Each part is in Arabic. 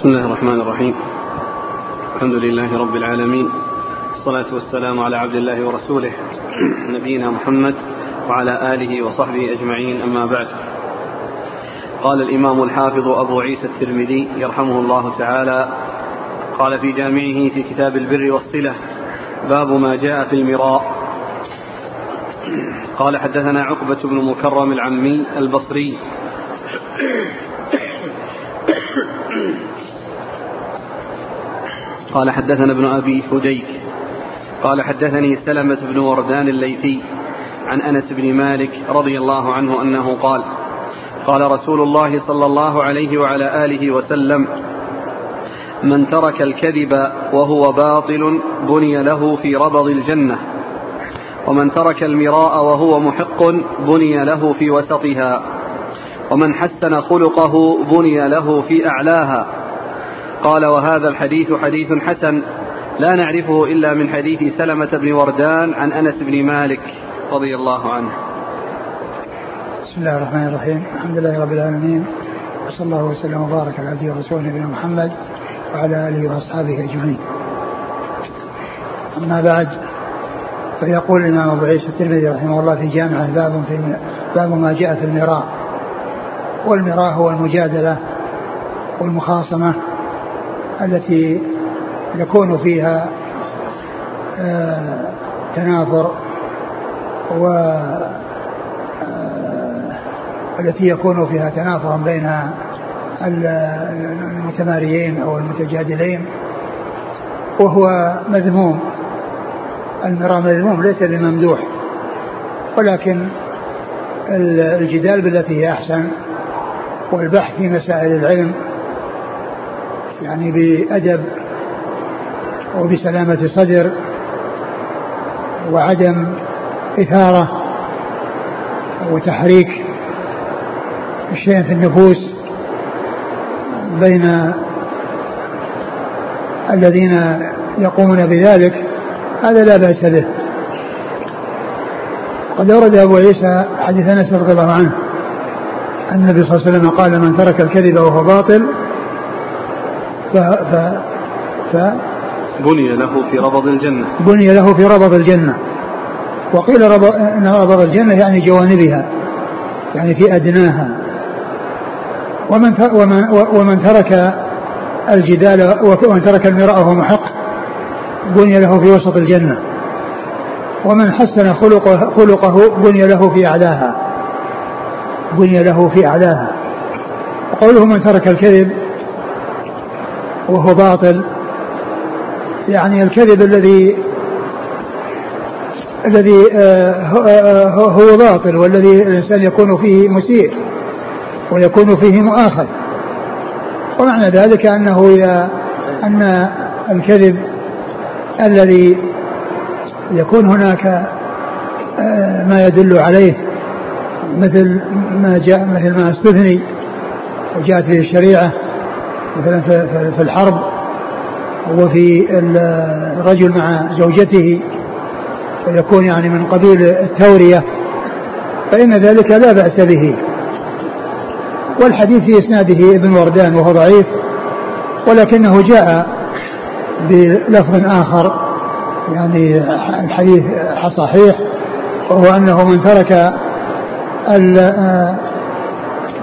بسم الله الرحمن الرحيم. الحمد لله رب العالمين. والصلاة والسلام على عبد الله ورسوله نبينا محمد وعلى آله وصحبه أجمعين أما بعد. قال الإمام الحافظ أبو عيسى الترمذي يرحمه الله تعالى قال في جامعه في كتاب البر والصلة باب ما جاء في المراء. قال حدثنا عقبة بن مكرم العمي البصري. قال حدثنا ابن أبي حديك قال حدثني سلمة بن وردان الليثي عن أنس بن مالك رضي الله عنه أنه قال قال رسول الله صلى الله عليه وعلى آله وسلم من ترك الكذب وهو باطل بني له في ربض الجنة ومن ترك المراء وهو محق بني له في وسطها ومن حسن خلقه بني له في أعلاها قال وهذا الحديث حديث حسن لا نعرفه إلا من حديث سلمة بن وردان عن أنس بن مالك رضي الله عنه. بسم الله الرحمن الرحيم. الحمد لله رب العالمين. وصلى الله وسلم وبارك على عبده ورسوله نبينا محمد وعلى آله وأصحابه أجمعين. أما بعد فيقول الإمام أبو عيسى الترمذي رحمه الله في جامعه باب في باب ما جاء في المراء. والمراء هو المجادلة والمخاصمة التي يكون فيها آه تنافر و التي يكون فيها تنافر بين المتماريين أو المتجادلين وهو مذموم. المراء مذموم ليس بممدوح ولكن الجدال بالتي هي أحسن والبحث في مسائل العلم يعني بأدب وبسلامة صدر وعدم إثارة وتحريك شيء في النفوس بين الذين يقومون بذلك هذا لا بأس به. قد أورد أبو عيسى حديث أنس رضي الله عنه أن النبي صلى الله عليه وسلم قال من ترك الكذب وهو باطل ف, ف, ف بني له في ربض الجنة. بني له في ربض الجنة. وقيل ربض إن ربض الجنة يعني جوانبها يعني في أدناها. ومن ومن, ومن ترك الجدال ومن ترك المراء وهو محق بني له في وسط الجنة. ومن حسن خلقه, خلقه بني له في أعلاها. بني له في أعلاها. وقوله من ترك الكذب وهو باطل. يعني الكذب الذي الذي هو باطل والذي الإنسان يكون فيه مسيء ويكون فيه مؤاخذ. ومعنى ذلك أنه إذا أن الكذب الذي يكون هناك ما يدل عليه مثل ما جاء مثل ما استثني وجاءت به الشريعة مثلا في الحرب وفي الرجل مع زوجته ويكون يعني من قبيل التورية فإن ذلك لا بأس به. والحديث في إسناده ابن وردان وهو ضعيف ولكنه جاء بلفظ آخر يعني الحديث صحيح وهو أنه من ترك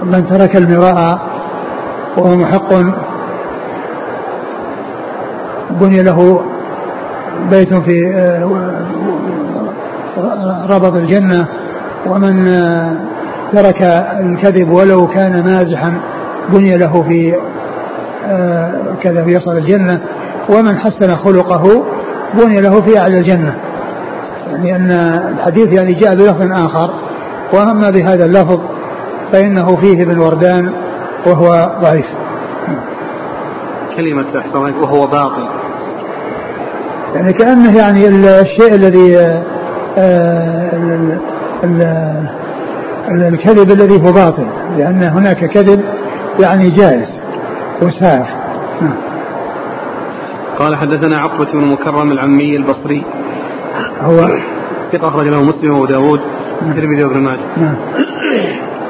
من ترك المراء وهو محق بني له بيت في ربض الجنة. ومن ترك الكذب ولو كان مازحا بني له في كذا في وسط الجنة. ومن حسن خلقه بني له في أعلى الجنة. يعني أن الحديث يعني جاء بلفظ آخر. وأما بهذا اللفظ فإنه فيه ابن وردان. وهو ضعيف. كلمة أحسن وهو باطل. يعني كأنه يعني الشيء الذي الكذب الذي هو باطل. لأن هناك كذب يعني جائز وسائر نعم قال حدثنا عقبة بن مكرم العمي البصري. هو ثقة أخرج له مسلم وأبو داود والترمذي وابن ماجه. نعم.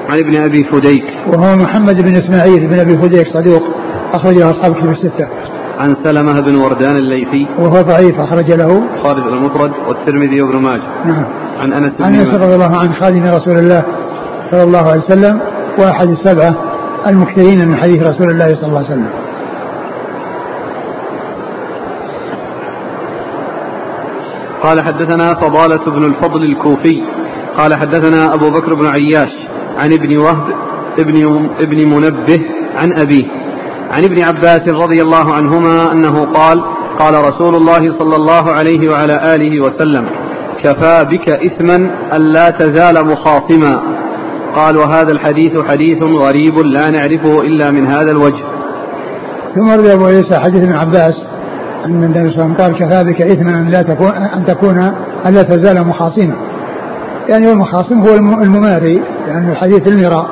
عن ابن أبي فديك. وهو محمد بن إسماعيل بن أبي فديك صدوق أخرجه أصحاب كتب الستة. عن سلمة بن وردان الليثي. وهو ضعيف أخرج له. خالد المفرد والترمذي وابن ماجه. نعم. عن أنس بن عن أنس رضي الله عنه خادم رسول الله صلى الله عليه وسلم وأحد السبعة المكثرين من حديث رسول الله صلى الله عليه وسلم. قال حدثنا فضالة بن الفضل الكوفي. قال حدثنا أبو بكر بن عياش. عن ابن وهب ابن ابن منبه عن أبيه. عن ابن عباس رضي الله عنهما أنه قال قال رسول الله صلى الله عليه وعلى آله وسلم كفى بك إثما ألا تزال مخاصما. قال وهذا الحديث حديث غريب لا نعرفه إلا من هذا الوجه. ثم روي أبو عيسى حديث ابن عباس أن النبي صلى الله عليه وسلم قال كفى بك إثما أن لا تكون أن تكون ألا تزال مخاصما. يعني المخاصم هو المماري يعني الحديث المراء.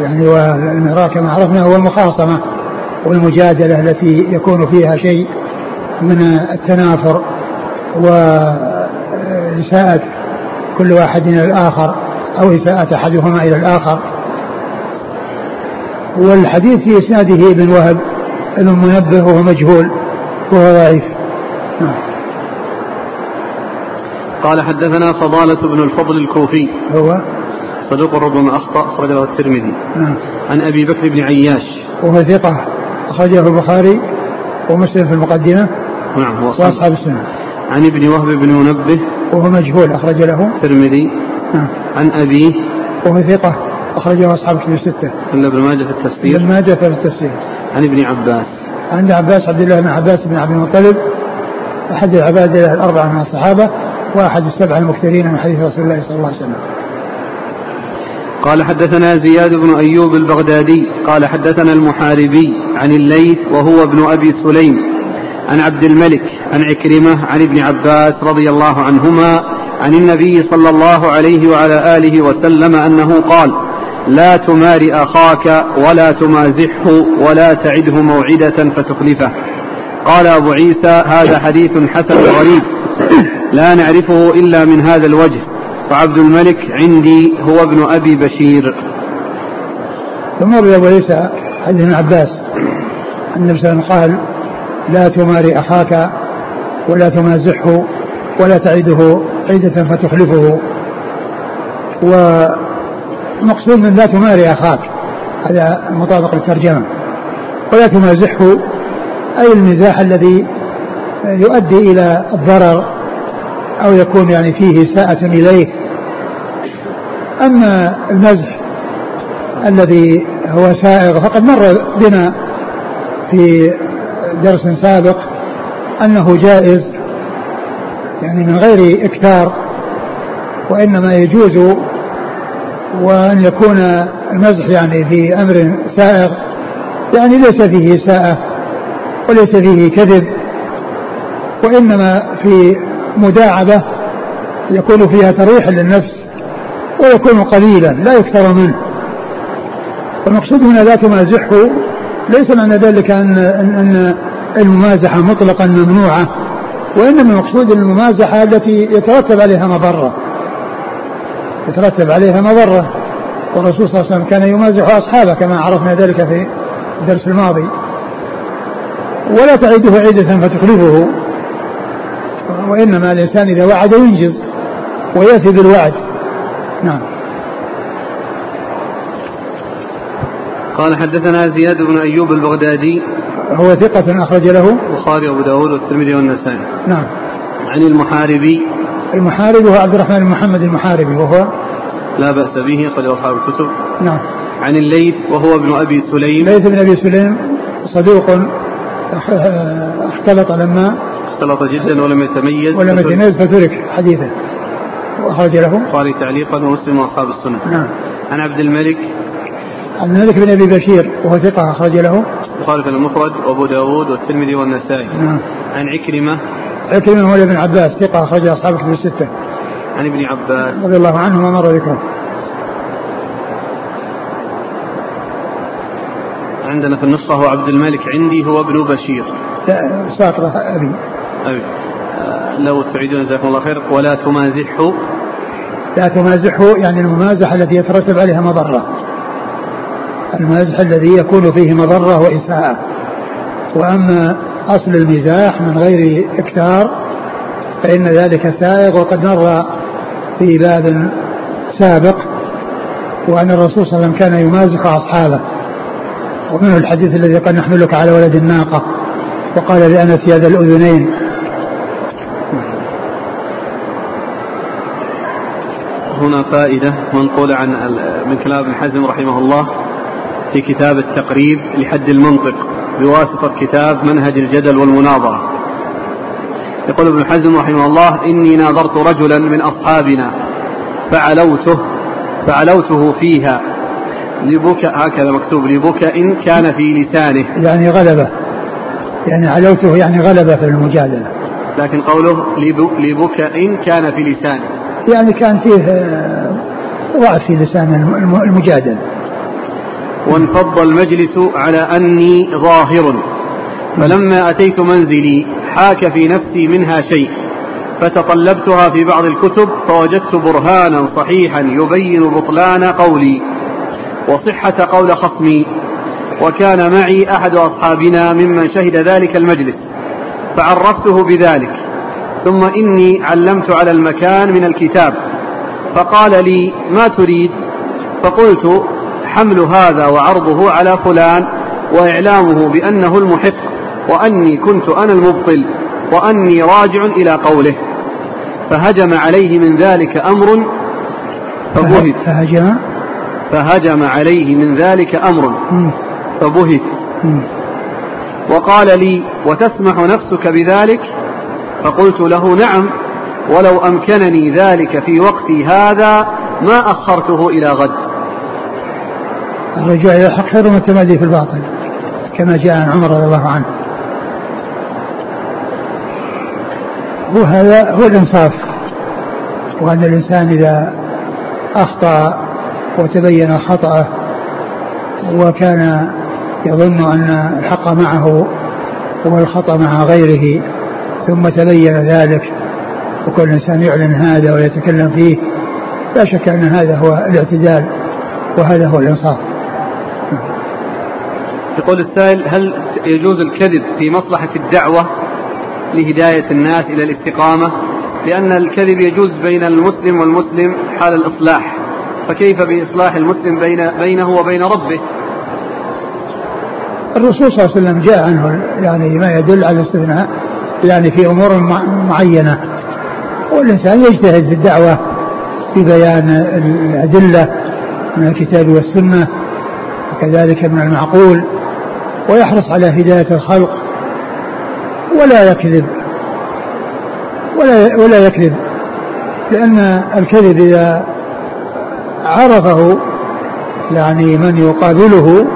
يعني والمراء كما عرفنا هو المخاصمة والمجادلة التي يكون فيها شيء من التنافر وإساءة كل واحد إلى الآخر أو إساءة أحدهما إلى الآخر. والحديث في إسناده ابن وهب ابن منبه وهو مجهول وهو ضعيف. نعم. قال حدثنا فضالة بن الفضل الكوفي. هو؟ صدوق ربما أخطأ أخرجه الترمذي. نعم. عن أبي بكر بن عياش. وهو ثقة أخرجه البخاري ومسلم في المقدمة. نعم وأصحاب السنة. عن ابن وهب بن منبه. وهو مجهول أخرج له. الترمذي. نعم. عن أبيه. وهو ثقة أخرجه أصحاب الكتب الستة. إلا ابن ماجه في التفسير. ابن ماجه في التفسير. عن ابن عباس. عند عباس عبد الله بن عباس بن عبد المطلب أحد العباد الأربعة من الصحابة. وأحد السبعة المكثرين من حديث رسول الله صلى الله عليه وسلم. قال حدثنا زياد بن أيوب البغدادي قال حدثنا المحاربي عن الليث وهو ابن أبي سليم عن عبد الملك عن عكرمة عن ابن عباس رضي الله عنهما عن النبي صلى الله عليه وعلى آله وسلم أنه قال لا تمار أخاك ولا تمازحه ولا تعده موعدة فتخلفه. قال أبو عيسى هذا حديث حسن غريب. لا نعرفه إلا من هذا الوجه. وعبد الملك عندي هو ابن أبي بشير. ثم روي أبو عيسى حديث ابن عباس. النبي صلى الله عليه وسلم قال لا تماري أخاك ولا تمازحه ولا تعده عيدة فتخلفه. ومقصود من لا تماري أخاك هذا مطابق للترجمة. ولا تمازحه أي المزاح الذي يؤدي إلى الضرر أو يكون يعني فيه إساءة إليه. أما المزح الذي هو سائغ فقد مر بنا في درس سابق أنه جائز يعني من غير إكثار وإنما يجوز وأن يكون المزح يعني في أمر سائغ. يعني ليس فيه إساءة وليس فيه كذب وإنما في مداعبة يكون فيها تريح للنفس ويكون قليلا لا يكثر منه. والمقصود هنا لا تمازحه ليس معنى ذلك أن, أن الممازحة مطلقا ممنوعة وإنما المقصود الممازحة التي يترتب عليها مضرة. يترتب عليها مضرة. والرسول صلى الله عليه وسلم كان يمازح أصحابه كما عرفنا ذلك في الدرس الماضي. ولا تعيده عيدة فتخلفه. وإنما الإنسان إذا وعد ينجز ويأتي بالوعد. نعم. قال حدثنا زياد بن أيوب البغدادي. هو ثقة أخرج له. البخاري وأبو داود والترمذي والنسائي. نعم. عن المحاربي. المحاربي هو عبد الرحمن بن محمد المحاربي وهو لا بأس به قد أصحاب الكتب. نعم. عن الليث وهو ابن أبي سليم. ليث بن أبي سليم صدوق اختلط لما اختلط جدا ولم يتميز ولم يتميز فترك حديثه وأخرج له؟ البخاري تعليقا ومسلم وأصحاب السنة. نعم. عن عبد الملك. عن الملك بن أبي بشير وهو ثقة أخرج له؟ البخاري في المفرد وأبو داود والترمذي والنسائي. نعم. عن عكرمة. عكرمة هو ابن عباس ثقة أخرج أصحاب كتب الستة. عن ابن عباس. رضي الله عنهما مر ذكره عندنا في النسخة هو عبد الملك عندي هو ابن بشير. لا ساقط أبي. لو تعيدون جزاكم الله خير ولا تمازحه لا تمازحه يعني الممازحة التي يترتب عليها مضرة. المزح الذي يكون فيه مضرة وإساءة. وأما أصل المزاح من غير إكثار فإن ذلك سائغ وقد مر في باب سابق وأن الرسول صلى الله عليه وسلم كان يمازح أصحابه. ومنه الحديث الذي قد نحملك على ولد الناقة. وقال لأنس يا ذا الأذنين. هنا فائدة منقولة عن من كلام ابن حزم رحمه الله في كتاب التقريب لحد المنطق بواسطة كتاب منهج الجدل والمناظرة. يقول ابن حزم رحمه الله إني ناظرت رجلا من أصحابنا فعلوته فعلوته فيها لبكاء هكذا مكتوب لبكاء كان في لسانه. يعني غلبة. يعني علوته يعني غلبة في المجادلة. لكن قوله لبكاء كان في لسانه. يعني كان فيه ضعف في لسان المجادلة. وانفض المجلس على أني ظاهر. فلما أتيت منزلي حاك في نفسي منها شيء فتطلبتها في بعض الكتب فوجدت برهانا صحيحا يبين بطلان قولي وصحة قول خصمي. وكان معي أحد أصحابنا ممن شهد ذلك المجلس فعرفته بذلك. ثم إني علمت على المكان من الكتاب. فقال لي ما تريد؟ فقلت حمل هذا وعرضه على فلان وإعلامه بأنه المحق وأني كنت أنا المبطل وأني راجع إلى قوله. فهجم عليه من ذلك أمر فبهت. فهجم؟ فهجم عليه من ذلك أمر فبهت. وقال لي وتسمح نفسك بذلك؟ فقلت له نعم ولو أمكنني ذلك في وقتي هذا ما أخرته إلى غد. الرجوع إلى الحق خير من التمادي في الباطل كما جاء عن عمر رضي الله عنه. وهذا هو الإنصاف وأن الإنسان إذا أخطأ وتبين خطأه وكان يظن أن الحق معه والخطأ مع غيره ثم تبين ذلك. وكل إنسان يعلن هذا ويتكلم فيه. لا شك أن هذا هو الاعتدال وهذا هو الإنصاف. يقول السائل هل يجوز الكذب في مصلحة الدعوة لهداية الناس إلى الاستقامة؟ لأن الكذب يجوز بين المسلم والمسلم حال الإصلاح. فكيف بإصلاح المسلم بين بينه وبين ربه؟ الرسول صلى الله عليه وسلم جاء عنه يعني ما يدل على الاستثناء. يعني في أمور معينة. والإنسان يجتهد في الدعوة في بيان الأدلة من الكتاب والسنة وكذلك من المعقول ويحرص على هداية الخلق ولا يكذب ولا ولا يكذب لأن الكذب إذا عرفه يعني من يقابله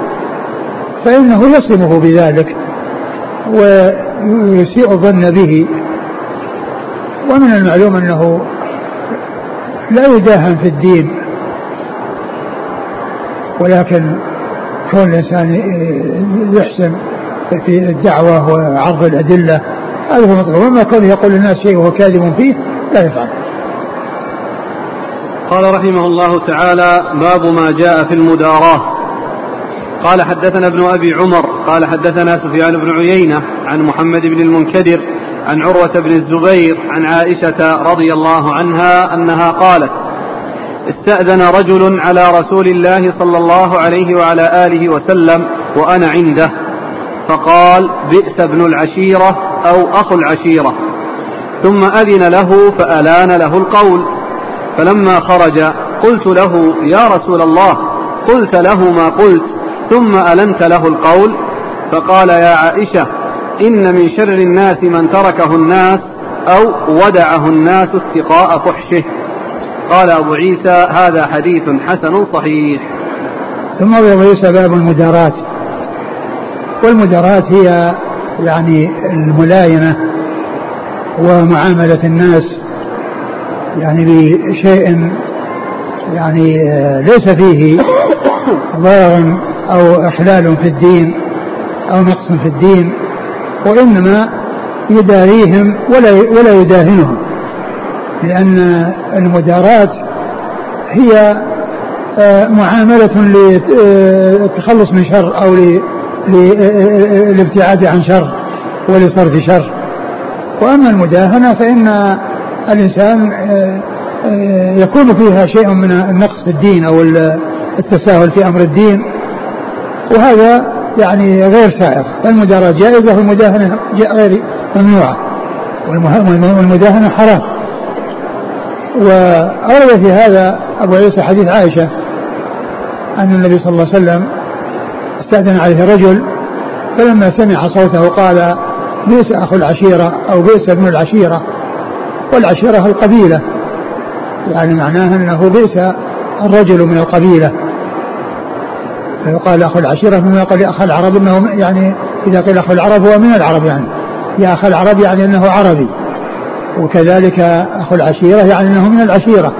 فإنه يصمه بذلك ويسيء الظن به. ومن المعلوم أنه لا يداهن في الدين. ولكن كون الإنسان يحسن في الدعوة وعرض الأدلة هذا هو مطلوب. وما كونه يقول للناس شيء وهو كاذب فيه لا يفعل. قال رحمه الله تعالى باب ما جاء في المداراة. قال حدثنا ابن أبي عمر قال حدثنا سفيان بن عيينة عن محمد بن المنكدر عن عروة بن الزبير عن عائشة رضي الله عنها أنها قالت استأذن رجل على رسول الله صلى الله عليه وعلى آله وسلم وأنا عنده فقال بئس ابن العشيرة أو أخو العشيرة. ثم أذن له فألان له القول. فلما خرج قلت له يا رسول الله قلت له ما قلت. ثم ألنت له القول فقال يا عائشة إن من شر الناس من تركه الناس أو ودعه الناس اتقاء فحشه. قال أبو عيسى هذا حديث حسن صحيح. ثم ليس باب المدارات والمدارات هي يعني الملاينة ومعاملة الناس يعني بشيء يعني ليس فيه ضرر أو إخلال في الدين أو نقص في الدين وإنما يداريهم ولا ولا يداهنهم لأن المداراة هي آه، معاملة للتخلص من شر أو للابتعاد عن شر ولصرف شر. وأما المداهنة فإن الإنسان آه، آه، يكون فيها شيء من النقص في الدين أو التساهل في أمر الدين. وهذا يعني غير سائغ فالمداراة جائزة والمداهنة غير ممنوعة. والمداهنة حرام. وأورد في هذا أبو عيسى حديث عائشة أن النبي صلى الله عليه وسلم استأذن عليه رجل فلما سمع صوته قال بئس أخو العشيرة أو بئس ابن العشيرة. والعشيرة القبيلة. يعني معناها أنه بئس الرجل من القبيلة. فيقال أخو العشيرة ثم يقال أخو العرب أنه يعني إذا قيل أخو العرب هو من العرب يعني. يا أخو العرب يعني أنه عربي. وكذلك أخو العشيرة يعني أنه من العشيرة.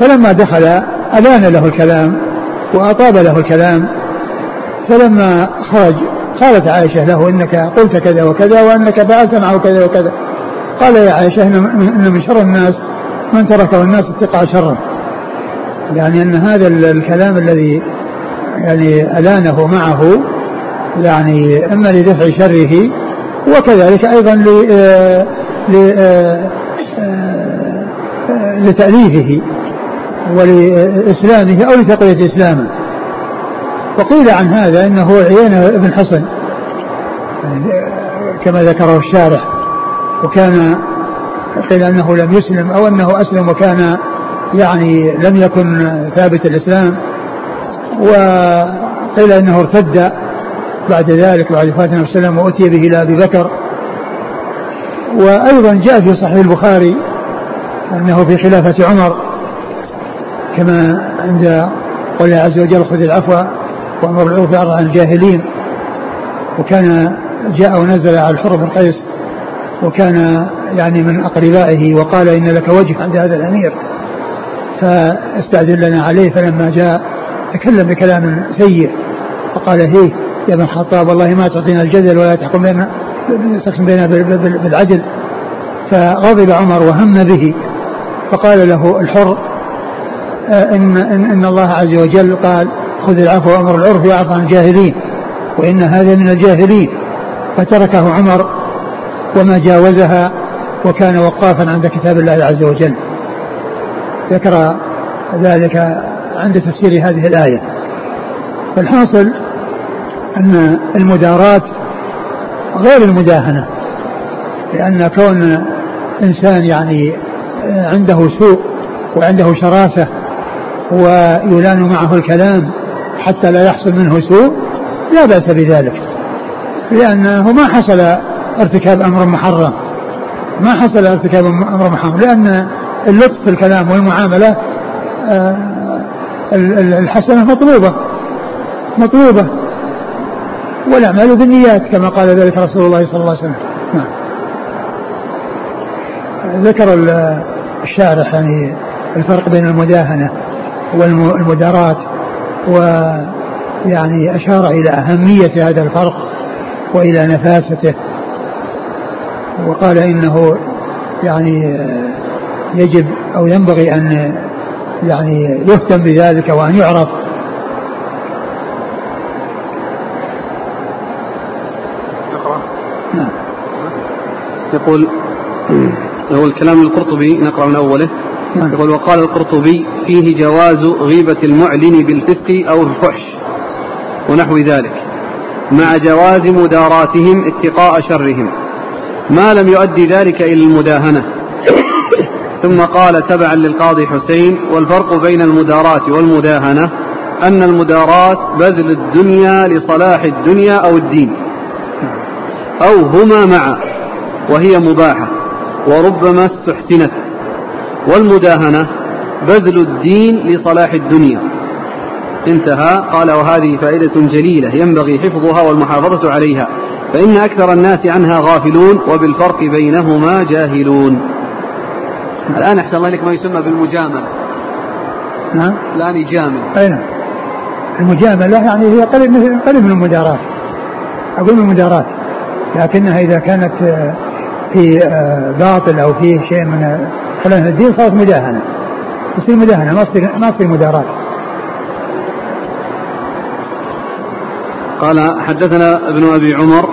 فلما دخل ألان له الكلام وأطاب له الكلام فلما خرج قالت عائشة له إنك قلت كذا وكذا وأنك فعلت معه كذا وكذا. قال يا عائشة إن من شر الناس من تركه الناس اتقى شره يعني أن هذا الكلام الذي يعني ألانه معه يعني إما لدفع شره وكذلك أيضا ل لتأليفه ولإسلامه أو لتقوية إسلامه. وقيل عن هذا أنه عيينة بن حصن كما ذكره الشارح وكان قيل أنه لم يسلم أو أنه أسلم وكان يعني لم يكن ثابت الإسلام وقيل أنه ارتد بعد ذلك بعد وفاة النبي صلى الله عليه وسلم وأتي به إلى أبي بكر. وأيضا جاء في صحيح البخاري أنه في خلافة عمر كما عند قوله عز وجل خذ العفو وأمر بالعرف عن الجاهلين. وكان جاء ونزل على الحر بن قيس وكان يعني من أقربائه وقال إن لك وجه عند هذا الأمير. فاستأذن لنا عليه فلما جاء تكلم بكلام سيء فقال هي يا ابن الخطاب والله ما تعطينا الجدل ولا تحكم بيننا بيننا بالعدل. فغضب عمر وهم به فقال له الحر آه، إن, إن, إن الله عز وجل قال خذ العفو وأمر العرف وأعف عن الجاهلين وإن هذا من الجاهلين. فتركه عمر وما جاوزها وكان وقافا عند كتاب الله عز وجل. ذكر ذلك عند تفسير هذه الآية. فالحاصل أن المداراة غير المداهنة لأن كون إنسان يعني عنده سوء وعنده شراسة ويلان معه الكلام حتى لا يحصل منه سوء لا بأس بذلك. لأنه ما حصل ارتكاب أمر محرم ما حصل ارتكاب أمر محرم لأن اللطف في الكلام والمعاملة آه، الحسنة مطلوبة مطلوبة والأعمال بالنيات كما قال ذلك رسول الله صلى الله عليه وسلم. نعم. ذكر الشارح يعني الفرق بين المداهنة والمداراة ويعني أشار إلى أهمية هذا الفرق وإلى نفاسته وقال إنه يعني يجب أو ينبغي أن يعني يهتم بذلك وأن يعرف. نعم. يقول هو الكلام القرطبي نقرأ من أوله. نعم. يقول وقال القرطبي فيه جواز غيبة المعلن بالفسق أو الفحش ونحو ذلك. مع جواز مداراتهم اتقاء شرهم. ما لم يؤدي ذلك إلى المداهنة. ثم قال تبعا للقاضي حسين والفرق بين المداراة والمداهنة أن المداراة بذل الدنيا لصلاح الدنيا أو الدين أو هما معا وهي مباحة وربما استحسنت والمداهنة بذل الدين لصلاح الدنيا. انتهى. قال وهذه فائدة جليلة ينبغي حفظها والمحافظة عليها فإن أكثر الناس عنها غافلون وبالفرق بينهما جاهلون. الآن أحسن الله لك ما يسمى بالمجاملة. نعم. الآن يجامل. أي نعم. المجاملة يعني هي قريب من قريب من المداراة أقول من المداراة لكنها إذا كانت في باطل أو فيه شيء من خلاف الدين صارت مداهنة يصير مداهنة ما تصير ما تصير مداراة قال حدثنا ابن أبي عمر.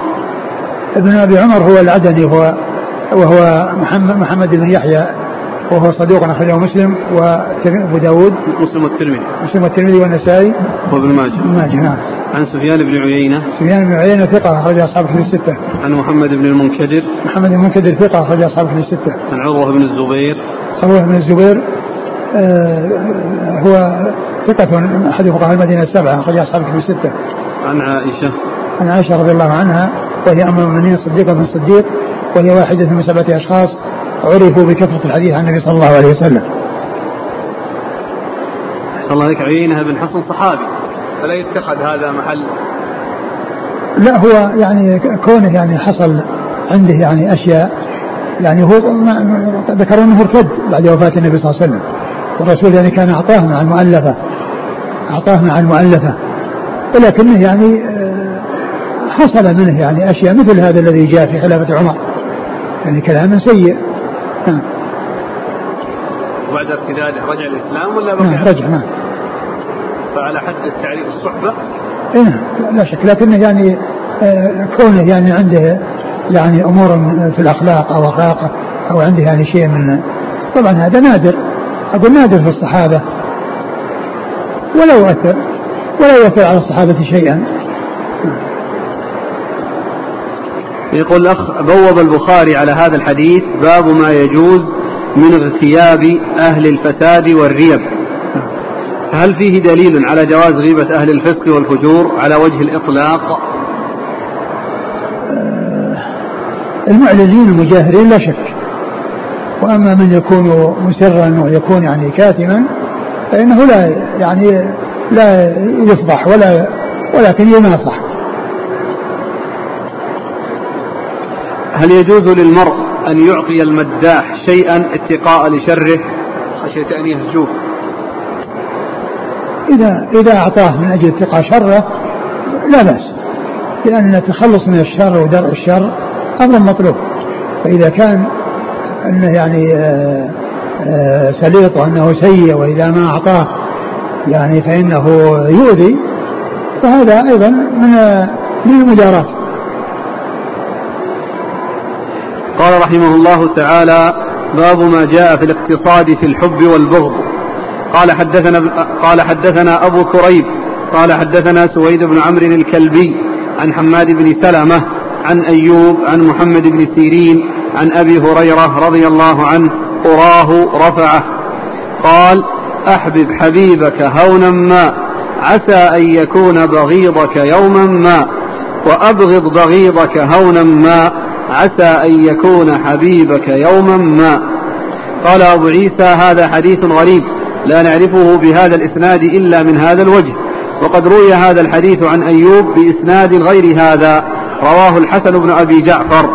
ابن أبي عمر هو العدني هو وهو محمد محمد بن يحيى. وهو صدوق أخرجه مسلم وأبو داود. مسلم والترمذي. مسلم والترمذي والنسائي. وابن ماجه. ماجه نعم. عن سفيان بن عيينة. سفيان بن عيينة ثقة أخرج أصحاب الكتب الستة. عن محمد بن المنكدر. محمد بن المنكدر ثقة أخرج أصحاب الكتب الستة. عن عروة بن الزبير. عروة بن الزبير آه هو ثقة أحد فقهاء المدينة السبعة أخرج أصحاب الكتب الستة. عن عائشة. عن عائشة رضي الله عنها وهي أم المؤمنين صديقة بن صديق وهي واحدة من سبعة أشخاص عرفوا بكثرة الحديث عن النبي صلى الله عليه وسلم. الله عليك عيينة بن حصن صحابي. فلا يتخذ هذا محل. لا هو يعني كونه يعني حصل عنده يعني أشياء يعني هو ذكروا أنه ارتد بعد وفاة النبي صلى الله عليه وسلم. والرسول يعني كان أعطاه مع المؤلفة أعطاه مع المؤلفة. ولكنه يعني آه، حصل منه يعني أشياء مثل هذا الذي جاء في خلافة عمر. يعني كلام سيء. وبعد ارتداده رجع الإسلام ولا نعم رجع نعم. فعلى حد التعريف الصحبة؟ اي نعم. لا شك. لكنه يعني آه، كونه يعني عنده يعني أمور في الأخلاق أو اخلاق أو عنده يعني شيء من طبعا هذا نادر. أقول نادر في الصحابة. ولا يؤثر. ولا يؤثر على الصحابة شيئا. يقول الأخ بوب البخاري على هذا الحديث باب ما يجوز من اغتياب أهل الفساد والريب. هل فيه دليل على جواز غيبة أهل الفسق والفجور على وجه الإطلاق؟ آه، المعلنين المجاهرين لا شك. وأما من يكون مسرا ويكون يعني كاتما فإنه لا يعني لا يفضح ولا ولكن يناصح. هل يجوز للمرء أن يعطي المداح شيئا اتقاء لشره؟ خشية أن يهجوه. إذا إذا أعطاه من أجل اتقاء شره لا بأس. لأن التخلص من الشر ودرء الشر أمر مطلوب. فإذا كان أنه يعني آه، آه، سليط وأنه سيء وإذا ما أعطاه يعني فإنه يؤذي فهذا أيضا من من المجارات. قال رحمه الله تعالى باب ما جاء في الاقتصاد في الحب والبغض. قال حدثنا قال حدثنا أبو كريب قال حدثنا سويد بن عمرو الكلبي عن حماد بن سلمة عن أيوب عن محمد بن سيرين عن أبي هريرة رضي الله عنه أراه رفعه. قال أحبب حبيبك هونا ما عسى أن يكون بغيضك يوما ما وأبغض بغيضك هونا ما. عسى أن يكون حبيبك يوما ما. قال أبو عيسى هذا حديث غريب لا نعرفه بهذا الإسناد إلا من هذا الوجه. وقد روي هذا الحديث عن أيوب بإسناد غير هذا. رواه الحسن بن أبي جعفر.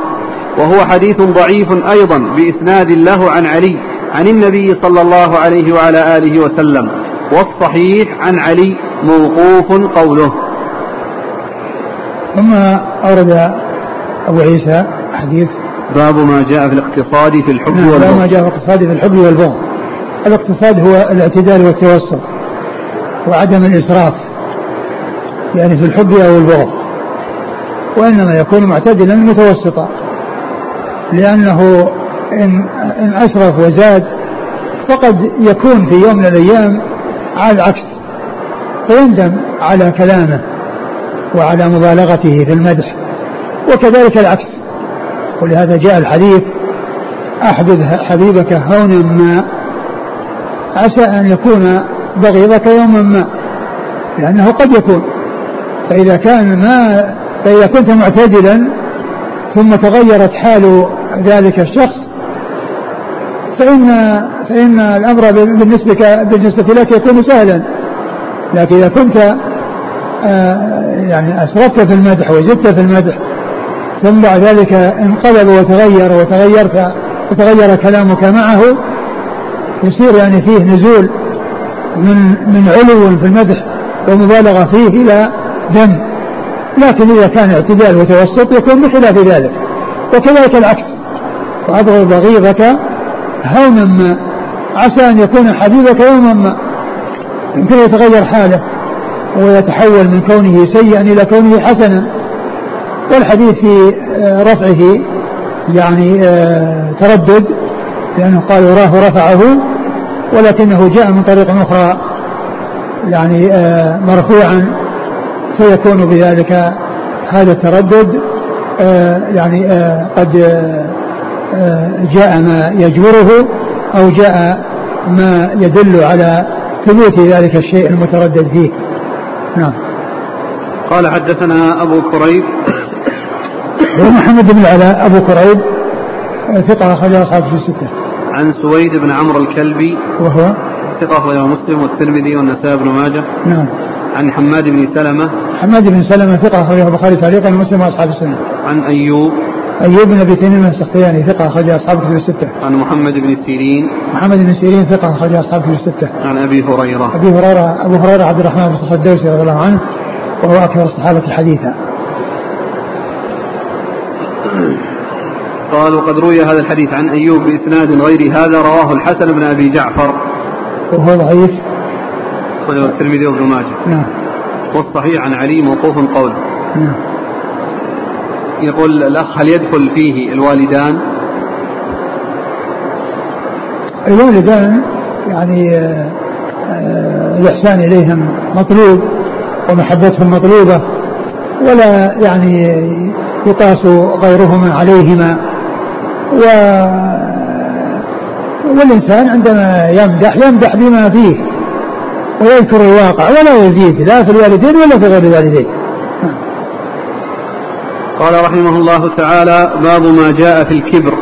وهو حديث ضعيف أيضا بإسناد له عن علي عن النبي صلى الله عليه وعلى آله وسلم. والصحيح عن علي موقوف قوله. ثم أورد أبو عيسى حديث باب ما جاء في الاقتصاد في الحب نعم والبغض. باب ما جاء في الاقتصاد في الحب والبغض. الاقتصاد هو الاعتدال والتوسط وعدم الإسراف يعني في الحب أو البغض. وإنما يكون معتدلا متوسطا لأنه إن, إن أسرف وزاد فقد يكون في يوم من الأيام على العكس فيندم على كلامه وعلى مبالغته في المدح وكذلك العكس. ولهذا جاء الحديث أحبب حبيبك هونا ما عسى أن يكون بغيضك يوما ما لأنه قد يكون. فإذا كان ما فإذا كنت معتدلا ثم تغيرت حال ذلك الشخص فإن فإن الأمر بالنسبة بالنسبة لك يكون سهلا. لكن إذا كنت آه، يعني أسرفت في المدح وزدت في المدح ثم بعد ذلك انقلب وتغير وتغيرت وتغير كلامك معه. يصير يعني فيه نزول من من علو في المدح ومبالغة فيه إلى دم. لكن إذا كان اعتدال وتوسط يكون بخلاف ذلك. وكذلك العكس. وأبغض بغيضك هونا ما. عسى أن يكون حبيبك يوما ما. يمكن يتغير حاله ويتحول من كونه سيئا إلى كونه حسنا. والحديث في آه، رفعه يعني آه، تردد لأنه قال راه رفعه ولكنه جاء من طريق أخرى يعني آه، مرفوعا فيكون بذلك هذا التردد يعني قد جاء ما يجبره أو جاء ما يدل على ثبوت ذلك الشيء المتردد فيه. نعم. قال حدثنا أبو كريب هو محمد بن العلاء أبو كريب ثقة أخرج أصحاب الكتب الستة عن سويد بن عمرو الكلبي وهو ثقة أخرجه مسلم والترمذي والنسائي وابن ماجه نعم عن حماد بن سلمة حماد بن سلمة ثقة أخرجه البخاري تعليقا ومسلم وأصحاب السنن عن أيوب أيوب بن أبي تميم السختياني ثقة أخرج أصحاب الكتب الستة. عن محمد بن سيرين. محمد بن سيرين ثقة أخرج أصحاب الكتب الستة. عن أبي هريرة. أبي هريرة أبو هريرة عبد الرحمن بن صخر الدوسي رضي الله عنه وهو أكثر الصحابة حديثا. قال وقد روي هذا الحديث عن أيوب بإسناد غير هذا رواه الحسن بن أبي جعفر. وهو ضعيف. أخرجه الترمذي وابن ماجه. نعم. والصحيح عن علي موقوف قول. نعم. يقول الأخ هل يدخل فيه الوالدان الوالدان يعني آه، الإحسان إليهم مطلوب ومحبتهم مطلوبة ولا يعني يقاس غيرهما عليهما. و والإنسان عندما يمدح يمدح بما فيه ويذكر الواقع ولا يزيد لا في الوالدين ولا في غير الوالدين. قال رحمه الله تعالى باب ما جاء في الكبر.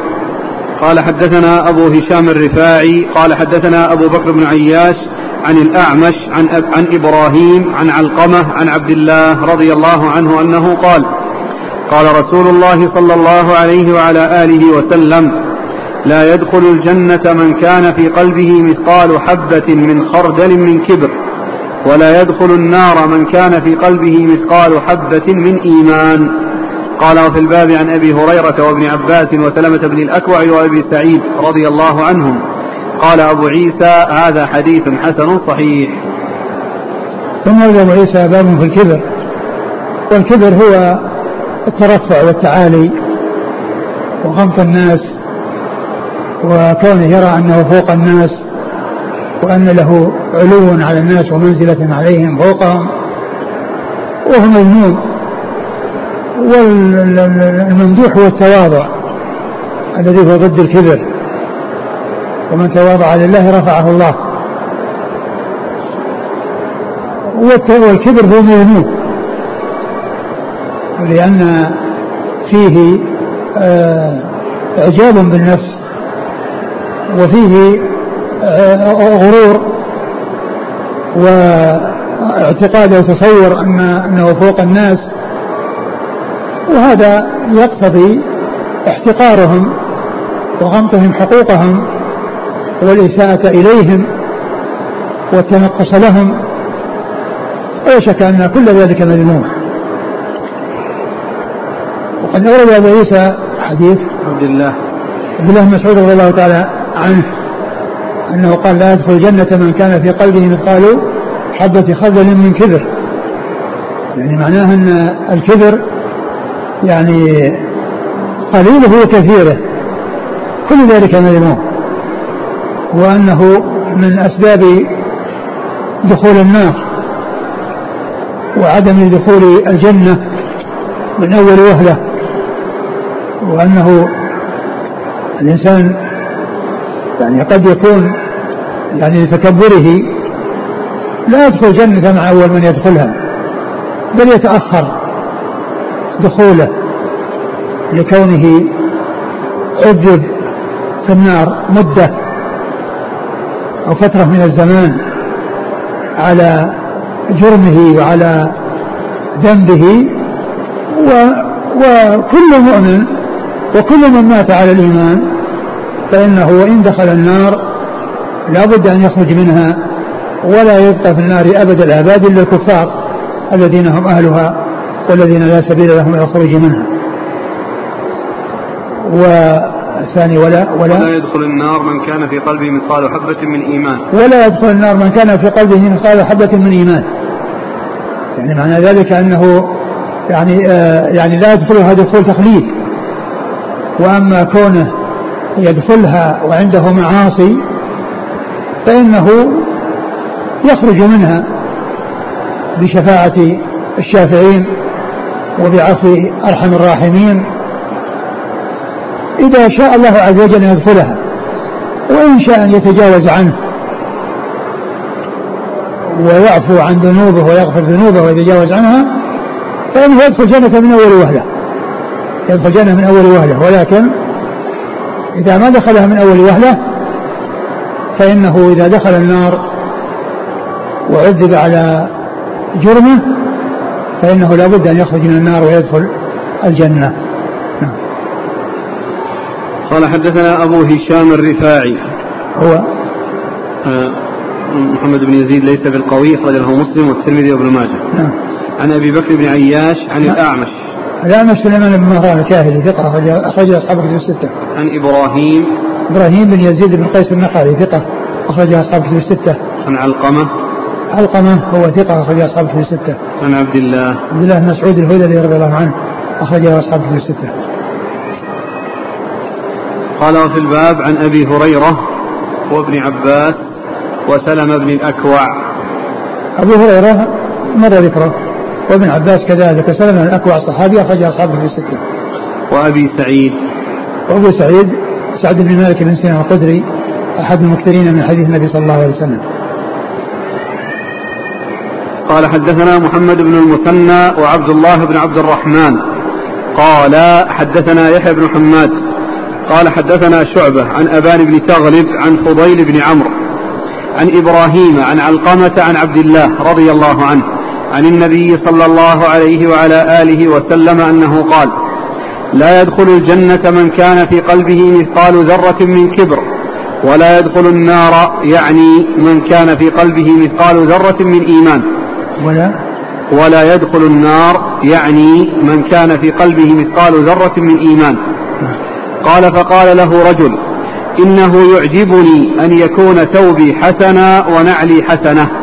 قال حدثنا أبو هشام الرفاعي قال حدثنا أبو بكر بن عياش عن الأعمش عن, عن إبراهيم عن علقمة عن عبد الله رضي الله عنه أنه قال قال رسول الله صلى الله عليه وعلى آله وسلم لا يدخل الجنة من كان في قلبه مثقال حبة من خردل من كبر ولا يدخل النار من كان في قلبه مثقال حبة من إيمان. قال وفي الباب عن أبي هريرة وابن عباس وسلمة بن الأكوع وأبي سعيد رضي الله عنهم. قال أبو عيسى هذا حديث حسن صحيح. ثم أبو عيسى باب في الكبر. والكبر هو الترفع والتعالي وغمط الناس وكونه يرى أنه فوق الناس وأن له علو على الناس ومنزلة عليهم فوقهم وهو مذموم والممدوح هو التواضع الذي هو ضد الكبر ومن تواضع لله رفعه الله والكبر هو مذموم لأن فيه آه، إعجاب بالنفس وفيه آه، غرور واعتقاد وتصور أن أنه فوق الناس وهذا يقتضي احتقارهم وغمطهم حقوقهم والإساءة إليهم والتنقص لهم. ولا شك أن كل ذلك مذموم. وقد أورد أبو عيسى حديث عبد الله. عبد الله بن مسعود رضي الله تعالى عنه أنه قال لا يدخل الجنة من كان في قلبه مثقال حبة خردل من كبر. يعني معناه أن الكبر يعني قليله وكثيره. كل ذلك مذموم. وأنه من أسباب دخول النار وعدم دخول الجنة من أول وهلة. وأنه الإنسان يعني قد يكون يعني لتكبره لا يدخل الجنة مع أول من يدخلها بل يتأخر دخوله لكونه عذب في النار مدة أو فترة من الزمان على جرمه وعلى ذنبه وكل مؤمن وكل من مات على الإيمان فإنه وإن دخل النار لا بد أن يخرج منها ولا يبقى في النار أبد الآباد إلا الكفار الذين هم أهلها والذين لا سبيل لهم إلى الخروج منها. الثاني ولا ولا. ولا يدخل النار من كان في قلبه مثقال حبة من إيمان. ولا يدخل النار من كان في قلبه مثقال حبة من إيمان. يعني معنى ذلك أنه يعني آه يعني لا يدخلها دخول تخليد. وأما كونه يدخلها وعنده معاصي فإنه يخرج منها بشفاعة الشافعين وبعفو أرحم الراحمين. إذا شاء الله عز وجل أن يدخلها وإن شاء أن يتجاوز عنه ويعفو عن ذنوبه ويغفر ذنوبه ويتجاوز عنها فإنه يدخل جنة من أول وهلة. يدخل جنة من أول وهلة. ولكن إذا ما دخلها من أول وهلة فإنه إذا دخل النار وعذب على جرمه فإنه لا بد أن يخرج من النار ويدخل الجنة. نعم. قال حدثنا أبو هشام الرفاعي. هو؟ آه، محمد بن يزيد ليس بالقوي أخرج له مسلم والترمذي وابن ماجه. نعم. عن أبي بكر بن عياش عن نعم. الأعمش. الأعمش سليمان بن مهران الكاهلي ثقة أخرج أصحاب كتب الستة عن إبراهيم إبراهيم بن يزيد بن قيس النخعي ثقة أخرج أصحاب كتب الستة عن علقمة علقمة هو ثقة أخرج أصحاب كتب الستة. عن عبد الله عبد الله بن مسعود الهذلي رضي الله عنه أخرجه أصحاب كتب الستة. قال وفي الباب عن أبي هريرة وابن عباس وسلم بن الأكوع. أبو هريرة مر ذكره وابن عباس كذلك. وسلم بن الأكوع صحابي أخرج أصحاب كتب الستة. وأبي سعيد. وأبو سعيد سعد بن مالك بن سنة الخدري أحد المكثرين من حديث النبي صلى الله عليه وسلم. قال حدثنا محمد بن المثنى وعبد الله بن عبد الرحمن. قال حدثنا يحيى بن حماد. قال حدثنا شعبة عن أبان بن تغلب عن فضيل بن عمرو. عن إبراهيم عن علقمة عن عبد الله رضي الله عنه. عن النبي صلى الله عليه وعلى آله وسلم أنه قال لا يدخل الجنة من كان في قلبه مثقال ذرة من كبر ولا يدخل النار يعني من كان في قلبه مثقال ذرة من إيمان. ولا؟ ولا يدخل النار يعني من كان في قلبه مثقال ذرة من إيمان. قال فقال له رجل إنه يعجبني أن يكون ثوبي حسنا ونعلي حسنة.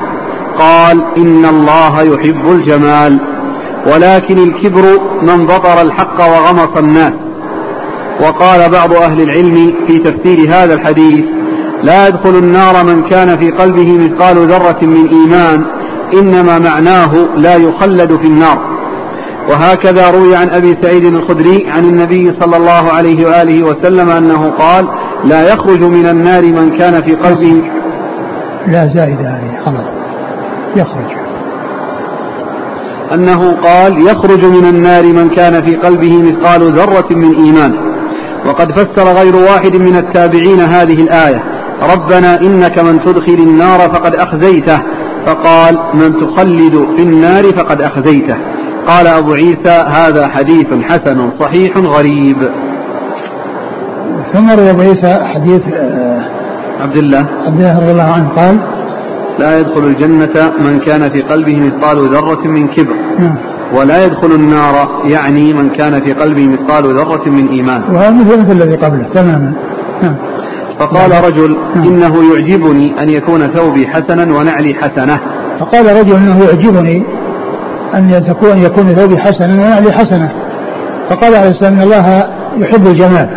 قال إن الله يحب الجمال ولكن الكبر من بطر الحق وغمص الناس. وقال بعض أهل العلم في تفسير هذا الحديث لا يدخل النار من كان في قلبه مثقال ذرة من إيمان إنما معناه لا يخلد في النار. وهكذا روي عن أبي سعيد الخدري عن النبي صلى الله عليه وآله وسلم أنه قال لا يخرج من النار من كان في قلبه. لا زائدة هذه خلاص يخرج. أنه قال يخرج من النار من كان في قلبه مثقال ذرة من إيمان. وقد فسر غير واحد من التابعين هذه الآية. ربنا إنك من تدخل النار فقد أخزيته. فقال من تخلد في النار فقد أخزيته. قال أبو عيسى هذا حديث حسن صحيح غريب. ثم روى أبو عيسى حديث آه، عبد الله. عبد الله رضي الله عنه قال لا يدخل الجنة من كان في قلبه مثقال ذرة من كبر. نعم. ولا يدخل النار يعني من كان في قلبه مثقال ذرة من إيمان. وهذا مثل الذي قبله. تماما. نعم. فقال نعم. رجل. إنه يعجبني أن يكون ثوبي حسنا ونعلي حسنة. فقال رجل إنه يعجبني أن تكون يكون ثوبي حسنا ونعلي حسنة. فقال عليه السلام إن الله يحب الجمال.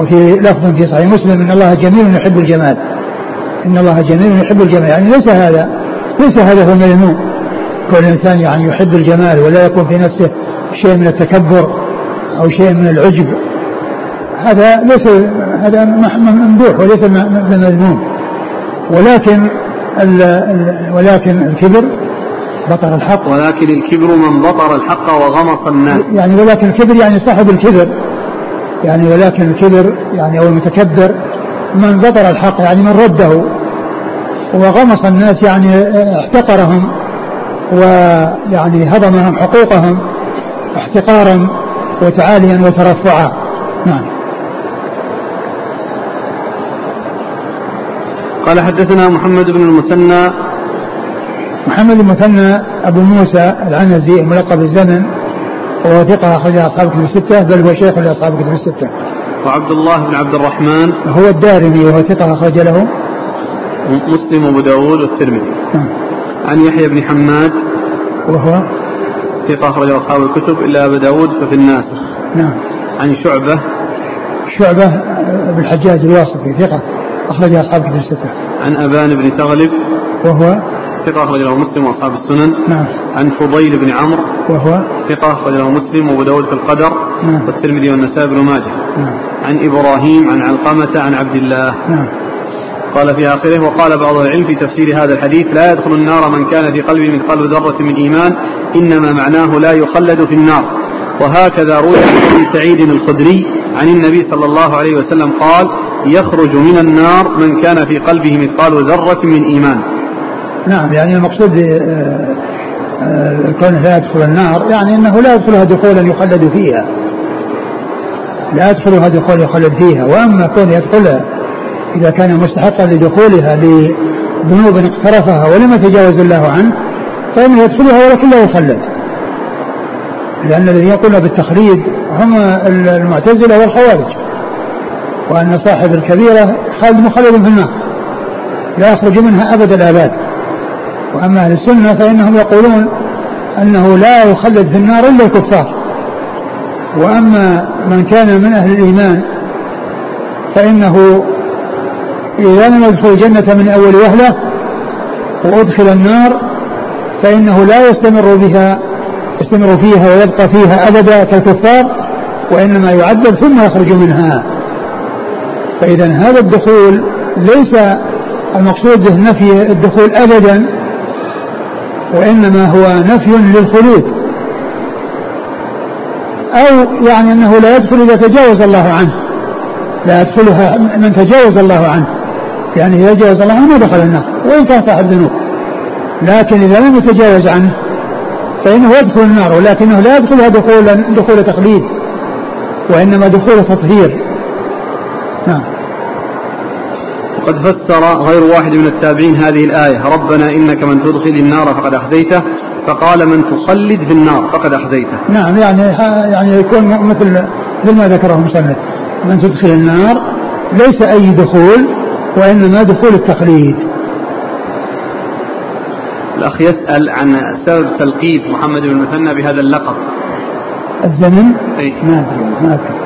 وفي لفظ في صحيح مسلم إن الله جميل يحب الجمال. إن الله جميل يحب الجمال. يعني ليس هذا ليس هذا هو المذموم. كون الإنسان يعني يحب الجمال ولا يكون في نفسه شيء من التكبر أو شيء من العجب. هذا ليس هذا ممدوح وليس بمذموم ولكن ولكن الكبر بطر الحق. ولكن الكبر من بطر الحق وغمص الناس. يعني ولكن الكبر يعني صاحب الكبر. يعني ولكن الكبر يعني أو المتكبر. من بطر الحق يعني من رده. وغمص الناس يعني احتقرهم ويعني هضمهم حقوقهم احتقارا وتعاليا وترفعا. نعم. قال حدثنا محمد بن المثنى. محمد المثنى أبو موسى العنزي الملقب بالزمن وهو ثقة أخرج أصحاب كتب الستة بل هو شيخ لأصحاب كتب الستة. وعبد الله بن عبد الرحمن. هو الدارمي وهو ثقة أخرج له. مسلم وأبو داود والترمذي. نعم. عن يحيى بن حماد. وهو؟ ثقة أخرج أصحاب الكتب إلا أبا داود ففي الناسخ. نعم. عن شعبة. شعبة بن الحجاج الواسطي ثقة أخرج أصحاب كتب الستة. عن أبان بن تغلب. وهو؟ ثقة أخرج له مسلم وأصحاب السنن. نعم. عن فضيل بن عمرو. وهو؟ ثقة أخرج له مسلم وأبو داود في القدر. نعم. والترمذي والنسائي بن ماجه. نعم. عن إبراهيم عن علقمة عن عبد الله. نعم. قال في آخره وقال بعض العلم في تفسير هذا الحديث لا يدخل النار من كان في قلبه مثقال ذرة من إيمان إنما معناه لا يخلد في النار. وهكذا روي عن أبي سعيد الخدري عن النبي صلى الله عليه وسلم قال يخرج من النار من كان في قلبه مثقال ذرة من إيمان. نعم يعني المقصود آه، آه، كونه لا يدخل النار يعني إنه لا يدخلها دخولا يخلد فيها. لا يدخلها دخول يخلد فيها وأما كون يدخلها إذا كان مستحقا لدخولها لذنوب اقترفها ولم يتجاوز الله عنه فإنه يدخلها ولكن لا يخلد. لأن الذين يقولون بالتخليد هم المعتزلة والخوارج وأن صاحب الكبيرة خالد مخلد في النار لا يخرج منها أبد الآباد. وأما أهل السنة فإنهم يقولون أنه لا يخلد في النار إلا الكفار. وأما من كان من أهل الإيمان فإنه إذا لم يدخل الجنة من أول وهلة وأدخل النار فإنه لا يستمر بها يستمر فيها ويبقى فيها أبدا كالكفار وإنما يعذب ثم يخرج منها. فإذا هذا الدخول ليس المقصود به نفي الدخول أبدا وإنما هو نفي للخلود. أو يعني أنه لا يدخل إذا تجاوز الله عنه. لا يدخلها من تجاوز الله عنه. يعني إذا تجاوز الله عنه ما دخل النار وإن كان صاحب ذنوب. لكن إذا لم يتجاوز عنه فإنه يدخل النار ولكنه لا يدخلها دخولا دخول تقليد وإنما دخول تطهير. نعم. وقد فسر غير واحد من التابعين هذه الآية ربنا إنك من تدخل النار فقد أخزيته. فقال من تخلد في النار فقد أخزيته نعم يعني يعني يكون مثل مثل ما ذكره المصنف من تدخل النار ليس أي دخول وإنما دخول التقليد الأخ يسأل عن سبب تلقيب محمد بن المثنى بهذا اللقب. الزمن؟ أي. ما أدري ما أدري.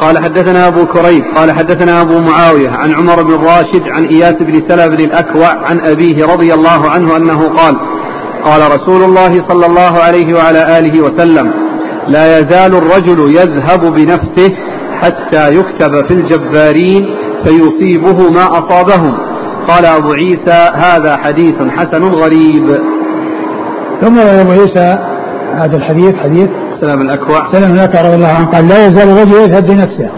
قال حدثنا أبو كريب قال حدثنا أبو معاوية عن عمر بن راشد عن إياس بن سلمة بن الأكوع عن أبيه رضي الله عنه أنه قال قال رسول الله صلى الله عليه وعلى آله وسلم لا يزال الرجل يذهب بنفسه حتى يكتب في الجبارين فيصيبه ما أصابهم. قال أبو عيسى هذا حديث حسن غريب. ثم روى أبو عيسى هذا الحديث حديث سلام الأكوع سلم لك رضي الله عنه. قال لا يزال الرجل يذهب بنفسه.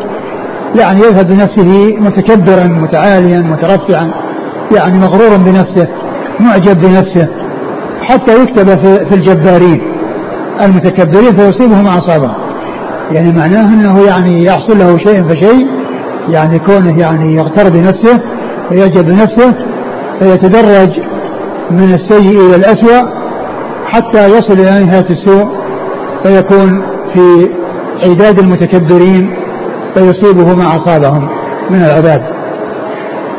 يعني يذهب بنفسه متكبرا متعاليا مترفعا يعني مغرورا بنفسه معجب بنفسه حتى يكتب في, الجبارين المتكبرين فيصيبه ما أصابه يعني معناه أنه يعني يحصل له شيء فشيء يعني كونه يعني يغتر بنفسه ويعجب بنفسه فيتدرج من السيء إلى الأسوأ حتى يصل إلى نهاية السوء. فيكون في عداد المتكبرين فيصيبه ما أصابهم من العذاب.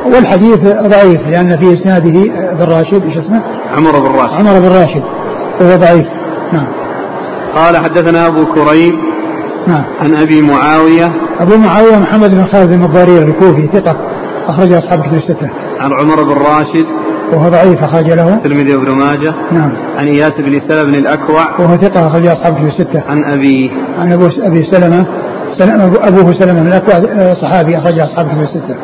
والحديث ضعيف لأن في إسناده بن راشد إيش اسمه؟ عمر بن راشد. عمر بن راشد وهو ضعيف. نعم. قال حدثنا أبو كريب نعم. عن أبي معاوية. أبو معاوية محمد بن خالد المضارير الكوفي ثقة أخرج أصحاب كتب الستة. عن عمر بن راشد. وهو ضعيف أخرج له. الترمذي وابن ماجه. نعم. عن إياس بن سلمة بن الأكوع. وهو ثقة أخرج أصحاب كتب الستة. عن أبيه عن أبو أبي سلمة. سلمة أبوه سلمة بن الأكوع آه، صحابي أخرج أصحاب كتب الستة.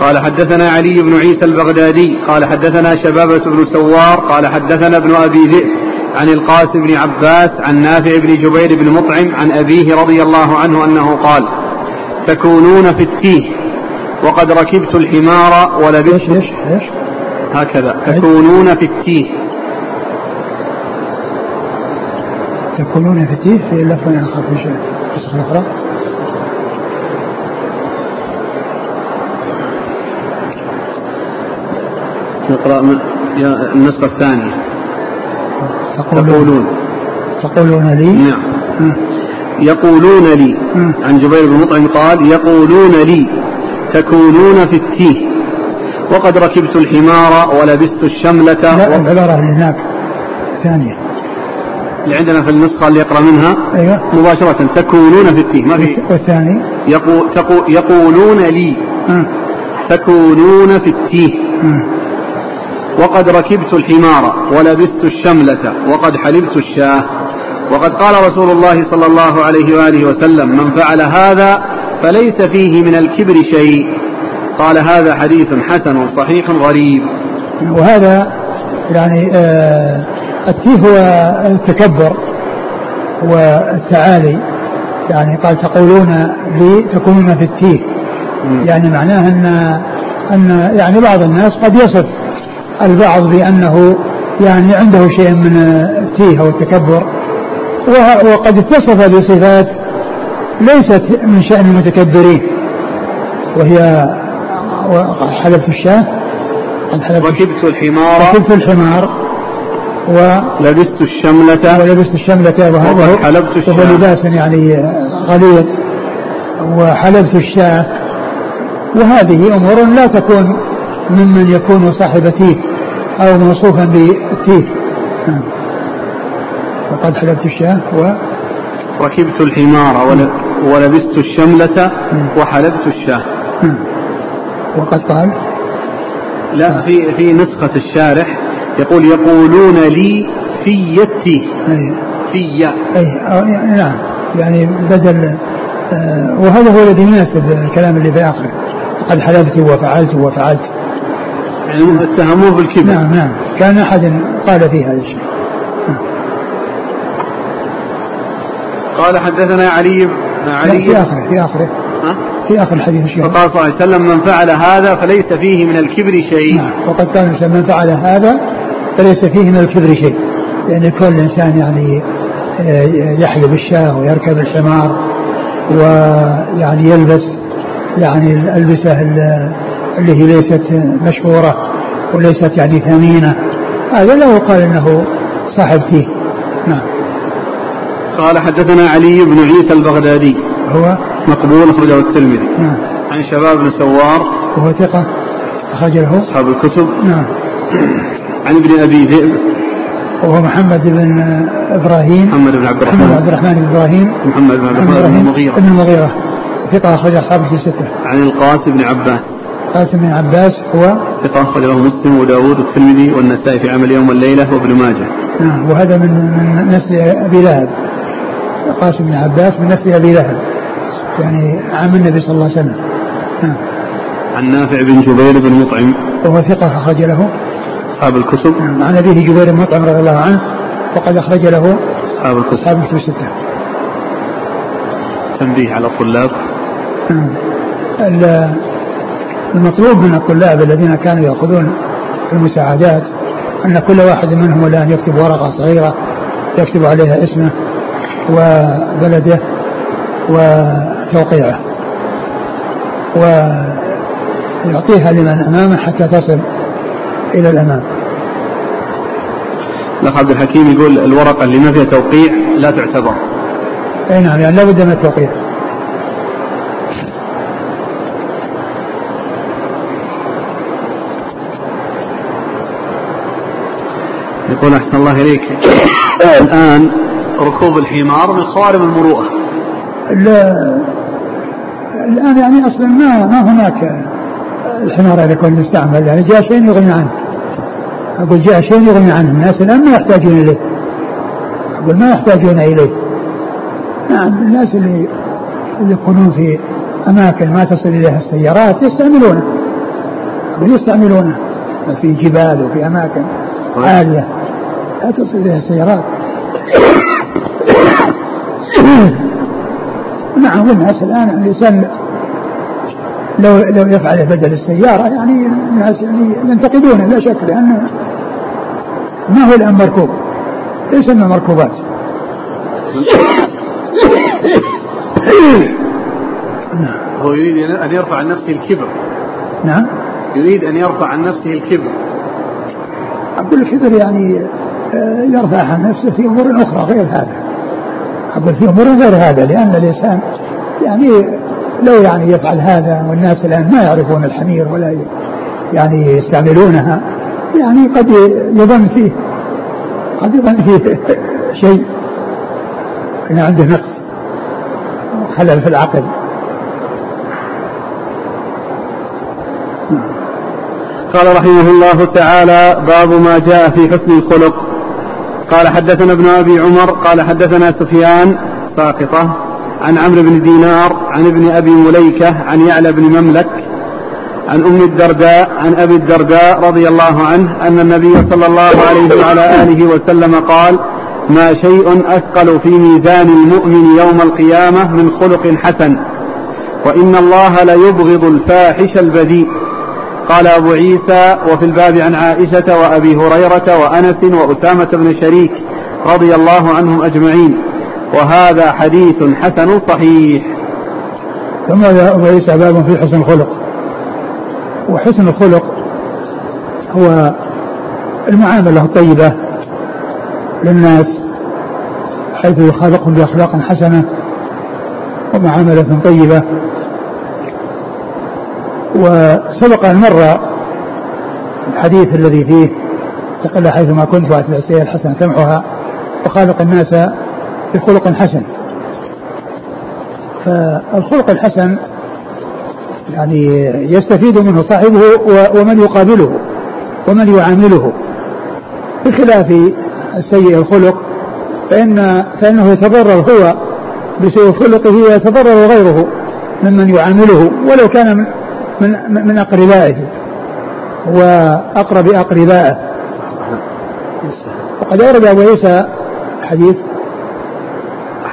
قال حدثنا علي بن عيسى البغدادي. قال حدثنا شبابة بن سوار. قال حدثنا ابن أبي ذئب. عن القاسم بن عباس. عن نافع بن جبير بن مطعم. عن أبيه رضي الله عنه أنه قال تكونون في التيه. وقد ركبت الحمار ولبست إيش إيش؟ هكذا. تكونون في التيه. تكونون في التيه في لفظ آخر في نقرأ من يا النسخة الثانية. تقولون. تقولون. تقولون لي. نعم. يقولون لي. عن جبير بن مطعم قال يقولون لي. تكونون في التيه. وقد ركبت الحمار ولبست الشملة لا العبارة اللي هناك ثانية. اللي عندنا في النسخة اللي يقرأ منها أيوة. مباشرة تكونون في التيه ما في؟ والثاني؟ يقو تقو يقولون لي. آه. تكونون في التيه آه. وقد ركبت الحمار ولبست الشملة وقد حلبت الشاة. وقد قال رسول الله صلى الله عليه وآله وسلم من فعل هذا فليس فيه من الكبر شيء. قال هذا حديث حسن صحيح غريب. وهذا يعني آه التيه هو التكبر والتعالي. يعني قال تقولون لي تكونون في التيه يعني معناه أن أن يعني بعض الناس قد يصف البعض بأنه يعني عنده شيء من التيه أو التكبر. وقد اتصف بصفات ليست من شأن المتكبرين. وهي حلبت الشاة. ركبت الحمار. ركبت الحمار. ولبست الشملة. ولبست الشملة وهو حلبت الشاة. وهو لباس يعني غليظ. وحلبت الشاة. وهذه أمور لا تكون ممن يكون صاحب تيه أو موصوفا بالتيه نعم. وقد حلبت الشاة و ركبت الحمار. ولبست الشملة. وحلبت الشاة. وقد قال لا في في نسخة الشارح يقول يقولون لي في يتي في أي نعم. يعني بدل آه وهذا هو الذي يناسب الكلام اللي في آخره. قد حلبت وفعلت وفعلت. يعني اتهموه بالكبر. نعم نعم. كان أحد قال في هذا الشيء. قال حدثنا علي علي في آخره في آخره. ها؟ في آخر الحديث الشيء فقال صلى الله عليه وسلم من فعل هذا فليس فيه من الكبر شيء. نعم وقد قال من فعل هذا فليس فيه من الكبر شيء. لأن كل إنسان يعني آه، يحلب الشاة ويركب الحمار ويعني يلبس يعني الألبسة اللي هي ليست مشهورة وليست يعني ثمينة. هذا لا يقال إنه صاحب تيه نعم. قال حدثنا علي بن عيسى البغدادي. هو؟ مقبول أخرجه الترمذي. نعم. عن شباب بن سوار. وهو ثقة أخرج له أصحاب الكتب. نعم. عن ابن أبي ذئب. وهو محمد بن إبراهيم. محمد بن عبد الرحمن. محمد عبد الرحمن بن إبراهيم. محمد بن عبد الرحمن بن المغيرة. بن المغيرة. ثقة أخرج أصحاب في ستة عن القاسم بن عباس. قاسم بن عباس هو ثقة أخرج له مسلم وداوود والترمذي والنسائي في عمل يوم الليلة وابن ماجه. نعم. وهذا من من نسل أبي لهب. قاسم بن عباس من نسل أبي لهب. يعني عم النبي صلى الله عليه وسلم. نعم. عن نافع بن جبير بن مطعم. وهو ثقة أخرج له. أصحاب الكتب. نعم. عن أبيه جبير بن مطعم رضي الله عنه وقد أخرج له أصحاب الكتب. أصحاب الكتب الستة. تنبيه على الطلاب. نعم. المطلوب من الطلاب الذين كانوا يأخذون المساعدات أن كل واحد منهم الآن يكتب ورقة صغيرة يكتب عليها اسمه وبلده. وتوقيعه. ويعطيها لمن أمامه حتى تصل إلى الأمام. الأخ عبد الحكيم يقول الورقة اللي ما فيها توقيع لا تعتبر. أي نعم يعني لابد من التوقيع. يقول أحسن الله إليك. الآن ركوب الحمار من خوارم المروءة. الآن يعني أصلا ما ما هناك الحمار هذا يكون مستعمل. يعني جاء شيء يغني عنه. أقول جاء شيء يغني عنه. الناس الآن ما يحتاجون إليه. أقول ما يحتاجون إليه. نعم الناس اللي يكونون في أماكن ما تصل إليها السيارات يستعملونه. يستعملونه. في جبال وفي أماكن عالية. لا تصل إليها السيارات. نعم والناس الآن الإنسان لو لو يفعل بدل السيارة يعني الناس يعني ينتقدونه لا شك لأنه ما هو الآن مركوب ليس من المركوبات. هو يريد أن يرفع عن نفسه الكبر. نعم. يريد أن يرفع عن نفسه الكبر. أقول الكبر يعني آه، يرفع عن نفسه في أمور أخرى غير هذا. أقول في أمور غير هذا لأن الإنسان يعني لو يعني يفعل هذا والناس الآن ما يعرفون الحمير ولا يعني يستعملونها يعني قد يظن فيه قد يظن فيه شيء. أن عنده نقص خلل في العقل. قال رحمه الله تعالى باب ما جاء في حسن الخلق. قال حدثنا ابن أبي عمر قال حدثنا سفيان ساقطة. عن عمرو بن دينار عن ابن أبي مليكة عن يعلى بن مملك عن أم الدرداء عن أبي الدرداء رضي الله عنه أن النبي صلى الله عليه وعلى آله وسلم قال ما شيء أثقل في ميزان المؤمن يوم القيامة من خلق حسن وإن الله ليبغض الفاحش البذيء. قال أبو عيسى وفي الباب عن عائشة وأبي هريرة وأنس وأسامة بن شريك رضي الله عنهم أجمعين. وهذا حديث حسن صحيح. ثم عيسى باب في حسن الخلق. وحسن الخلق هو المعاملة الطيبة للناس حيث يخالقهم بأخلاق حسنة ومعاملة طيبة. وسبق أن مر الحديث الذي فيه تقل حيثما كنت وأتبع السيئة الحسنة تمحها وخالق الناس بخلق حسن. فالخلق الحسن يعني يستفيد منه صاحبه ومن يقابله ومن يعامله. بخلاف السيء الخلق فإن فإنه يتضرر هو بسوء خلقه ويتضرر غيره ممن يعامله ولو كان من من أقربائه وأقرب أقربائه. وقد أورد أبو عيسى حديث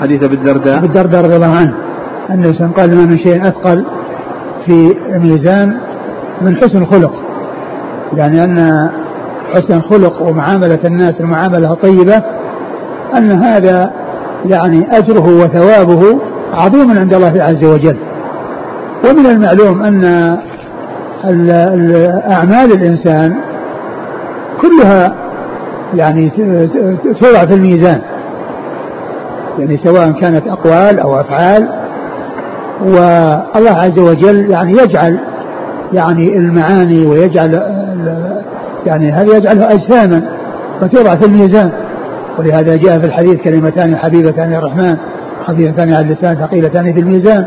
حديث أبي الدرداء؟ أبي الدرداء رضي الله عنه. الإنسان قال ما من شيء أثقل في الميزان من حسن الخلق. يعني أن حسن الخلق ومعاملة الناس المعاملة الطيبة أن هذا يعني أجره وثوابه عظيم عند الله عز وجل. ومن المعلوم أن أعمال الإنسان كلها يعني توضع في الميزان. يعني سواء كانت أقوال أو أفعال والله عز وجل يعني يجعل يعني المعاني ويجعل يعني هذا يجعله أجساما؟ فتوضع في الميزان. ولهذا جاء في الحديث كلمتان حبيبتان الرحمن خفيفتان على اللسان ثقيلتان في الميزان.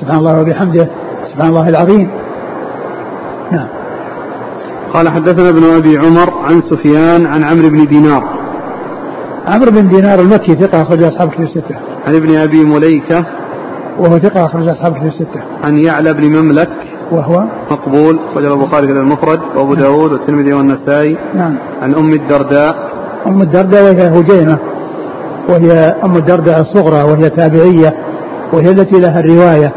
سبحان الله وبحمده سبحان الله العظيم. نعم. قال حدثنا ابن أبي عمر عن سفيان عن عمرو بن دينار. عمرو بن دينار المكي ثقة أخرج أصحاب كتب الستة. عن ابن أبي مليكة وهو ثقة أخرج أصحاب كتب الستة. عن يعلى بن مملك وهو مقبول أخرج البخاري في المفرد وأبو نعم. داود والترمذي والنسائي. نعم. عن أم الدرداء. أم الدرداء وهي هجينة وهي أم الدرداء الصغرى وهي تابعية وهي التي لها الرواية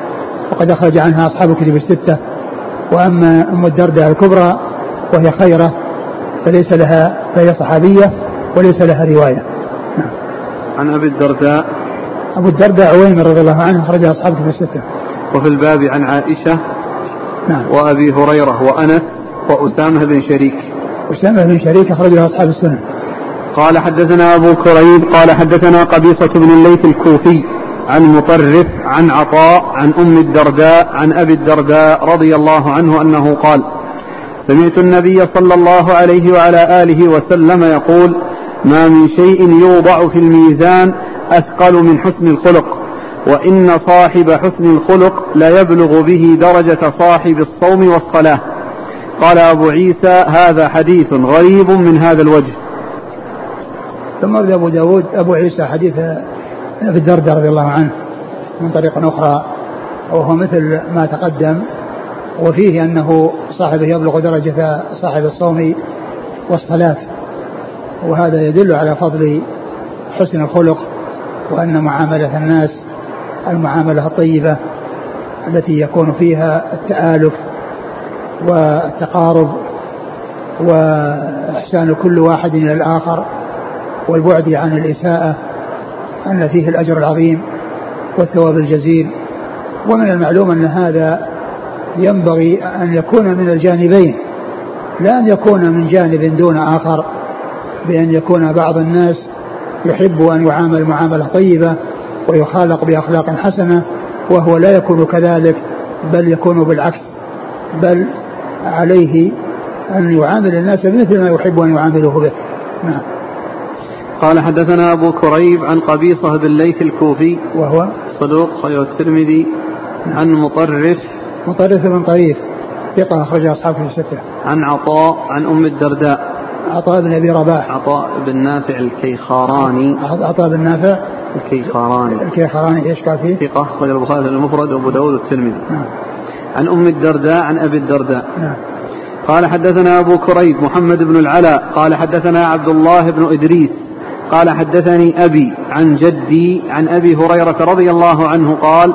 وقد أخرج عنها أصحاب الكتب الستة وأما أم الدرداء الكبرى وهي خيرة فليس لها فهي صحابية وليس لها رواية. عن أبي الدرداء. أبو الدرداء عويمر رضي الله عنه أخرج أصحاب الكتب الستة. وفي الباب عن عائشة نعم. وأبي هريرة وأنس وأسامة بن شريك. أسامة بن شريك أخرجه أصحاب السنن. قال حدثنا أبو كريب قال حدثنا قبيصة بن الليث الكوفي عن مطرف عن عطاء عن أم الدرداء عن أبي الدرداء رضي الله عنه أنه قال سمعت النبي صلى الله عليه وعلى آله وسلم يقول ما من شيء يوضع في الميزان أثقل من حسن الخلق وإن صاحب حسن الخلق ليبلغ به درجة صاحب الصوم والصلاة. قال أبو عيسى هذا حديث غريب من هذا الوجه. ثم أبو داود أبو عيسى حديث في الدرداء رضي الله عنه من طريق أخرى وهو مثل ما تقدم وفيه أنه صاحبه يبلغ درجة صاحب الصوم والصلاة. وهذا يدل على فضل حسن الخلق وأن معاملة الناس المعاملة الطيبة التي يكون فيها التآلف والتقارب وإحسان كل واحد إلى الآخر والبعد عن الإساءة أن فيه الأجر العظيم والثواب الجزيل. ومن المعلوم أن هذا ينبغي أن يكون من الجانبين لا أن يكون من جانب دون آخر. بأن يكون بعض الناس يحب أن يعامل معاملة طيبة ويخالق بأخلاق حسنة وهو لا يكون كذلك بل يكون بالعكس بل عليه أن يعامل الناس بمثل ما يحب أن يعاملوه به. نعم. قال حدثنا أبو كريب عن قبيصة بن ليث الكوفي. وهو؟ صدوق خير الترمذي. عن مطرف. مطرف بن طريف ثقة أخرج أصحابه الستة. عن عطاء عن أم الدرداء. عطاء بن أبي رباح. عطاء بن نافع الكيخاراني. عطاء بن نافع الكيخاراني. الكيخاراني إيش قال فيه؟ ثقة أخرج البخاري المفرد وأبو داود والترمذي. نعم. عن أم الدرداء عن أبي الدرداء. نعم. قال حدثنا أبو كريب محمد بن العلاء. قال حدثنا عبد الله بن إدريس. قال حدثني أبي عن جدي عن أبي هريرة رضي الله عنه قال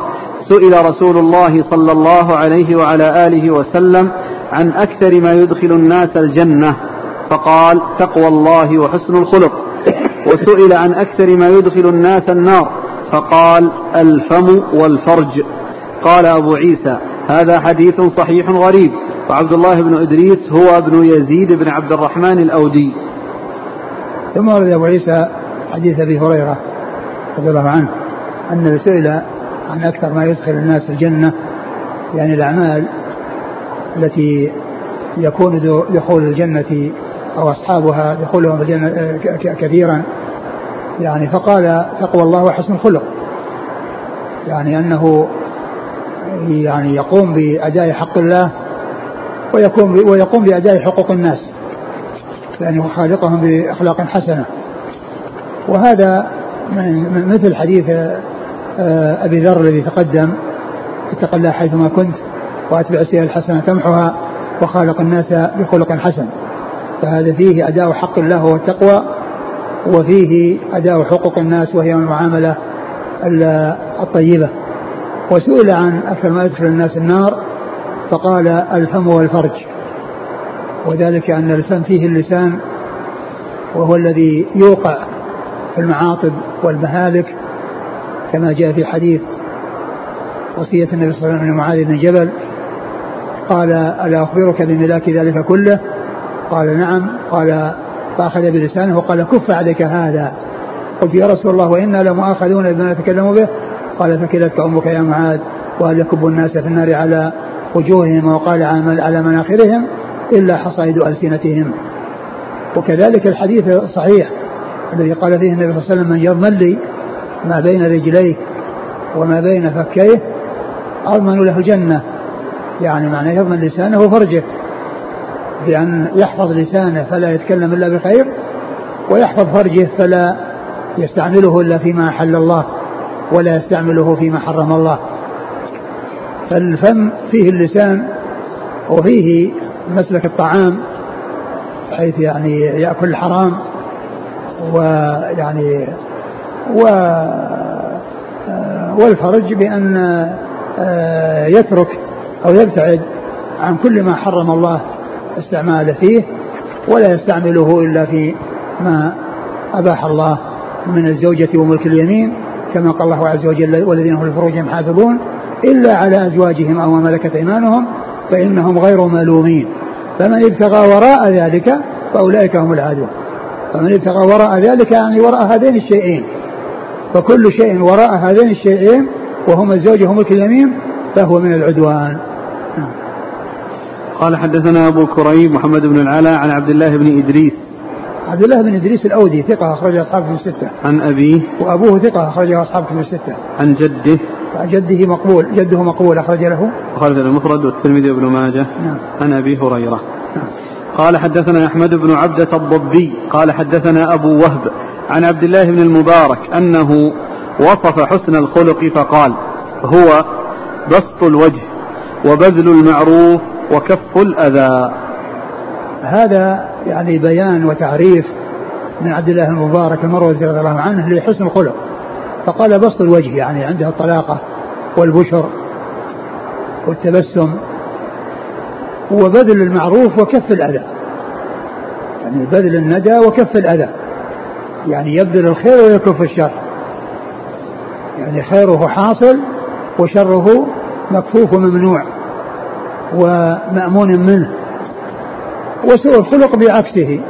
سئل رسول الله صلى الله عليه وعلى آله وسلم عن أكثر ما يدخل الناس الجنة. فقال تقوى الله وحسن الخلق. وسئل عن أكثر ما يدخل الناس النار. فقال الفم والفرج. قال أبو عيسى هذا حديث صحيح غريب. وعبد الله بن إدريس هو ابن يزيد بن عبد الرحمن الأودي. ثم ورد أبو عيسى حديث أبي هريرة رضي الله عنه أنه سئل عن أكثر ما يدخل الناس الجنة يعني الأعمال التي يكون دخول الجنة أو أصحابها دخولهم الجنة كثيرا. يعني فقال تقوى الله وحسن الخلق. يعني أنه يعني يقوم بأداء حق الله ويقوم ويقوم بأداء حقوق الناس. يعني يخالطهم بأخلاق حسنة. وهذا من مثل حديث آه، أبي ذر الذي تقدم. اتق الله حيثما كنت وأتبع السيئة الحسنة تمحها وخالق الناس بخلق حسن. فهذا فيه أداء حق الله وهو التقوى وفيه أداء حقوق الناس وهي المعاملة الطيبة. وسئل عن أكثر ما يدخل الناس النار فقال الفم والفرج. وذلك أن الفم فيه اللسان وهو الذي يوقع في المعاطب والمهالك كما جاء في حديث وصية النبي صلى الله عليه وسلم لمعاذ بن جبل قال ألا أخبرك بملاك ذلك كله؟ قال نعم قال فأخذ بلسانه وقال كف عليك هذا. قلت يا رسول الله وإنا لمؤاخذون بما نتكلم به. قال فكلتك أمك يا معاذ وهل يكب الناس في النار على وجوههم وقال على مناخرهم إلا حصائد ألسنتهم. وكذلك الحديث الصحيح الذي قال فيه النبي صلى الله عليه وسلم من يضمن لي ما بين رجليه وما بين فكيه أضمن له الجنة. يعني معنى يضمن لسانه وفرجه. بأن يحفظ لسانه فلا يتكلم إلا بخير ويحفظ فرجه فلا يستعمله إلا فيما أحل الله ولا يستعمله فيما حرم الله. فالفم فيه اللسان وفيه مسلك الطعام حيث يعني يأكل الحرام ويعني و والفرج بأن آه، يترك أو يبتعد عن كل ما حرم الله. استعماله فيه ولا يستعمله إلا في ما أباح الله من الزوجة وملك اليمين كما قال الله عز وجل والذين هم لفروجهم حافظون إلا على أزواجهم أو ما ملكت أيمانهم فإنهم غير ملومين. فمن ابتغى وراء ذلك فأولئك هم العادون. فمن ابتغى وراء ذلك يعني وراء هذين الشيئين. فكل شيء وراء هذين الشيئين وهما الزوج وملك اليمين فهو من العدوان. قال حدثنا أبو كريم محمد بن العلاء عن عبد الله بن إدريس عبد الله بن إدريس الأودي ثقة اخرج اصحابه في الستة. عن أبيه وأبوه ثقة اخرج اصحابه في الستة. عن جده عن جده مقبول جده مقبول أخرج له. خالد المفرد والترمذي وابن ماجه. نعم. عن أبي هريرة. نعم. قال حدثنا أحمد بن عبدة الضبي قال حدثنا أبو وهب عن عبد الله بن المبارك أنه وصف حسن الخلق فقال هو بسط الوجه وبذل المعروف وكف الأذى. هذا يعني بيان وتعريف من عبد الله المبارك المروزي رضي الله عنه لحسن الخلق. فقال بسط الوجه يعني عنده الطلاقة والبشر والتبسم وبذل المعروف وكف الأذى. يعني بذل الندى وكف الأذى. يعني يبذل الخير ويكف الشر. يعني خيره حاصل وشره مكفوف وممنوع. ومأمون منه. وسوء الخلق بعكسه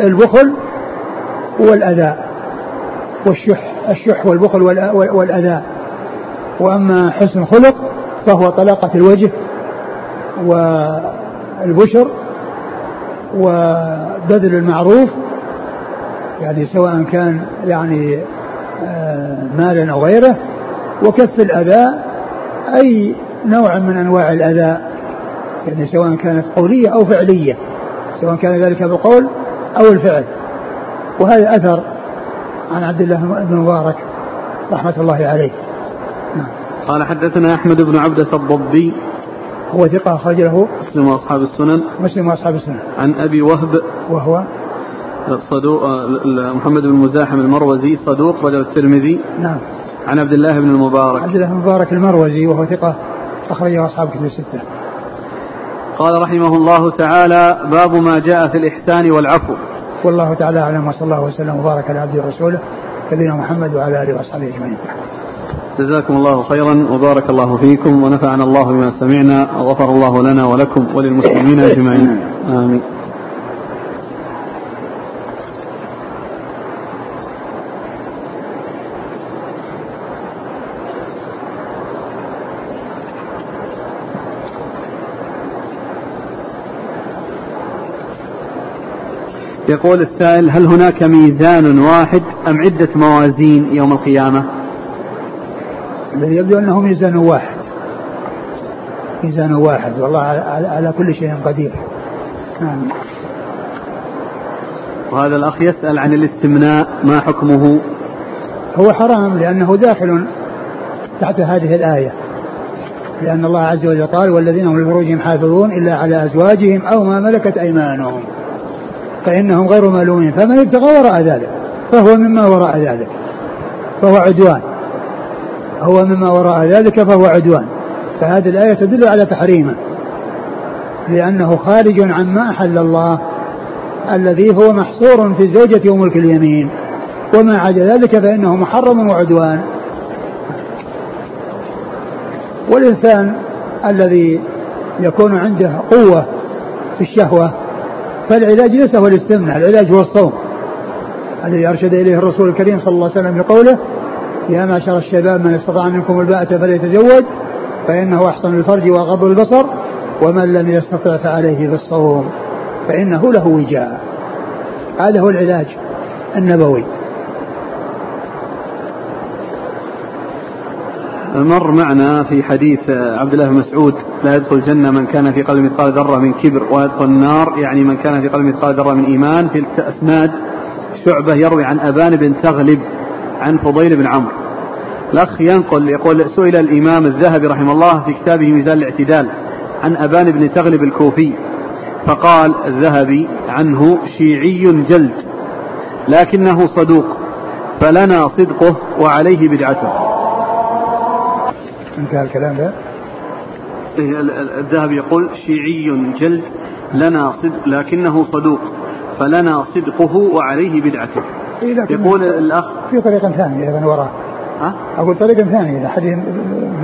البخل والأذى. والشح الشح والبخل والأذى. وأما حسن الخلق فهو طلاقة الوجه والبشر وبذل المعروف. يعني سواء كان يعني آه، مالا أو غيره. وكف الأذى أي نوع من أنواع الأذى. يعني سواء كانت قولية أو فعلية سواء كان ذلك بالقول أو الفعل. وهذا أثر عن عبد الله بن مبارك رحمة الله عليه. نعم. قال حدثنا أحمد بن عبدة الضبي. هو ثقة أخرج له مسلم وأصحاب السنن. مسلم وأصحاب السنن. عن أبي وهب. وهو؟ صدوق محمد بن مزاحم المروزي صدوق رجل الترمذي. نعم. عن عبد الله بن المبارك. عبد الله بن المبارك المروزي وهو ثقة أخرجه أصحاب كتب الستة. قال رحمه الله تعالى باب ما جاء في الإحسان والعفو. والله تعالى أعلم وصلى الله وسلم وبارك على عبده ورسوله نبينا محمد وعلى آله وأصحابه أجمعين. جزاكم الله خيرا وبارك الله فيكم ونفعنا الله بما سمعنا وغفر الله لنا ولكم وللمسلمين أجمعين. آمين. يقول السائل هل هناك ميزان واحد أم عدة موازين يوم القيامة؟ الذي يبدو أنه ميزان واحد. ميزان واحد. والله على كل شيء قدير. نعم. وهذا الأخ يسأل عن الاستمناء ما حكمه؟ هو حرام لأنه داخل تحت هذه الآية. لأن الله عز وجل قال والذين هم لفروجهم حافظون إلا على أزواجهم أو ما ملكت أيمانهم. فإنهم غير ملومين فمن ابتغى وراء ذلك فهو مما وراء ذلك فهو عدوان. هو مما وراء ذلك فهو عدوان. فهذه الآية تدل على تحريمه لأنه خارج عما أحل الله الذي هو محصور في الزوجة وملك اليمين وما عدا ذلك فإنه محرم وعدوان. والإنسان الذي يكون عنده قوة في الشهوة فالعلاج ليس هو الاستمناء العلاج هو الصوم. الذي أرشد إليه الرسول الكريم صلى الله عليه وسلم بقوله يا معشر الشباب من استطاع منكم الباءة فليتزوج فإنه أحسن الفرج وأغض البصر ومن لم يستطع فعليه بالصوم فإنه له وجاء. هذا هو العلاج النبوي. مر معنا في حديث عبد الله بن مسعود لا يدخل الجنة من كان في قلب مثقال ذرة من كبر ويدخل النار يعني من كان في قلب مثقال ذرة من إيمان. في الأسناد شعبة يروي عن أبان بن تغلب عن فضيل بن عمرو. الأخ ينقل يقول سئل الإمام الذهبي رحمه الله في كتابه ميزان الاعتدال عن أبان بن تغلب الكوفي فقال الذهبي عنه شيعي جلد لكنه صدوق فلنا صدقه وعليه بدعته. انتهى الكلام ده؟ إيه، الذهب يقول شيعي جلد لنا صدق لكنه صدوق فلنا صدقه وعليه بدعته. إيه يقول الأخ في طريقة ثانية أيضا وراه ها؟ أقول طريقة ثانية حديث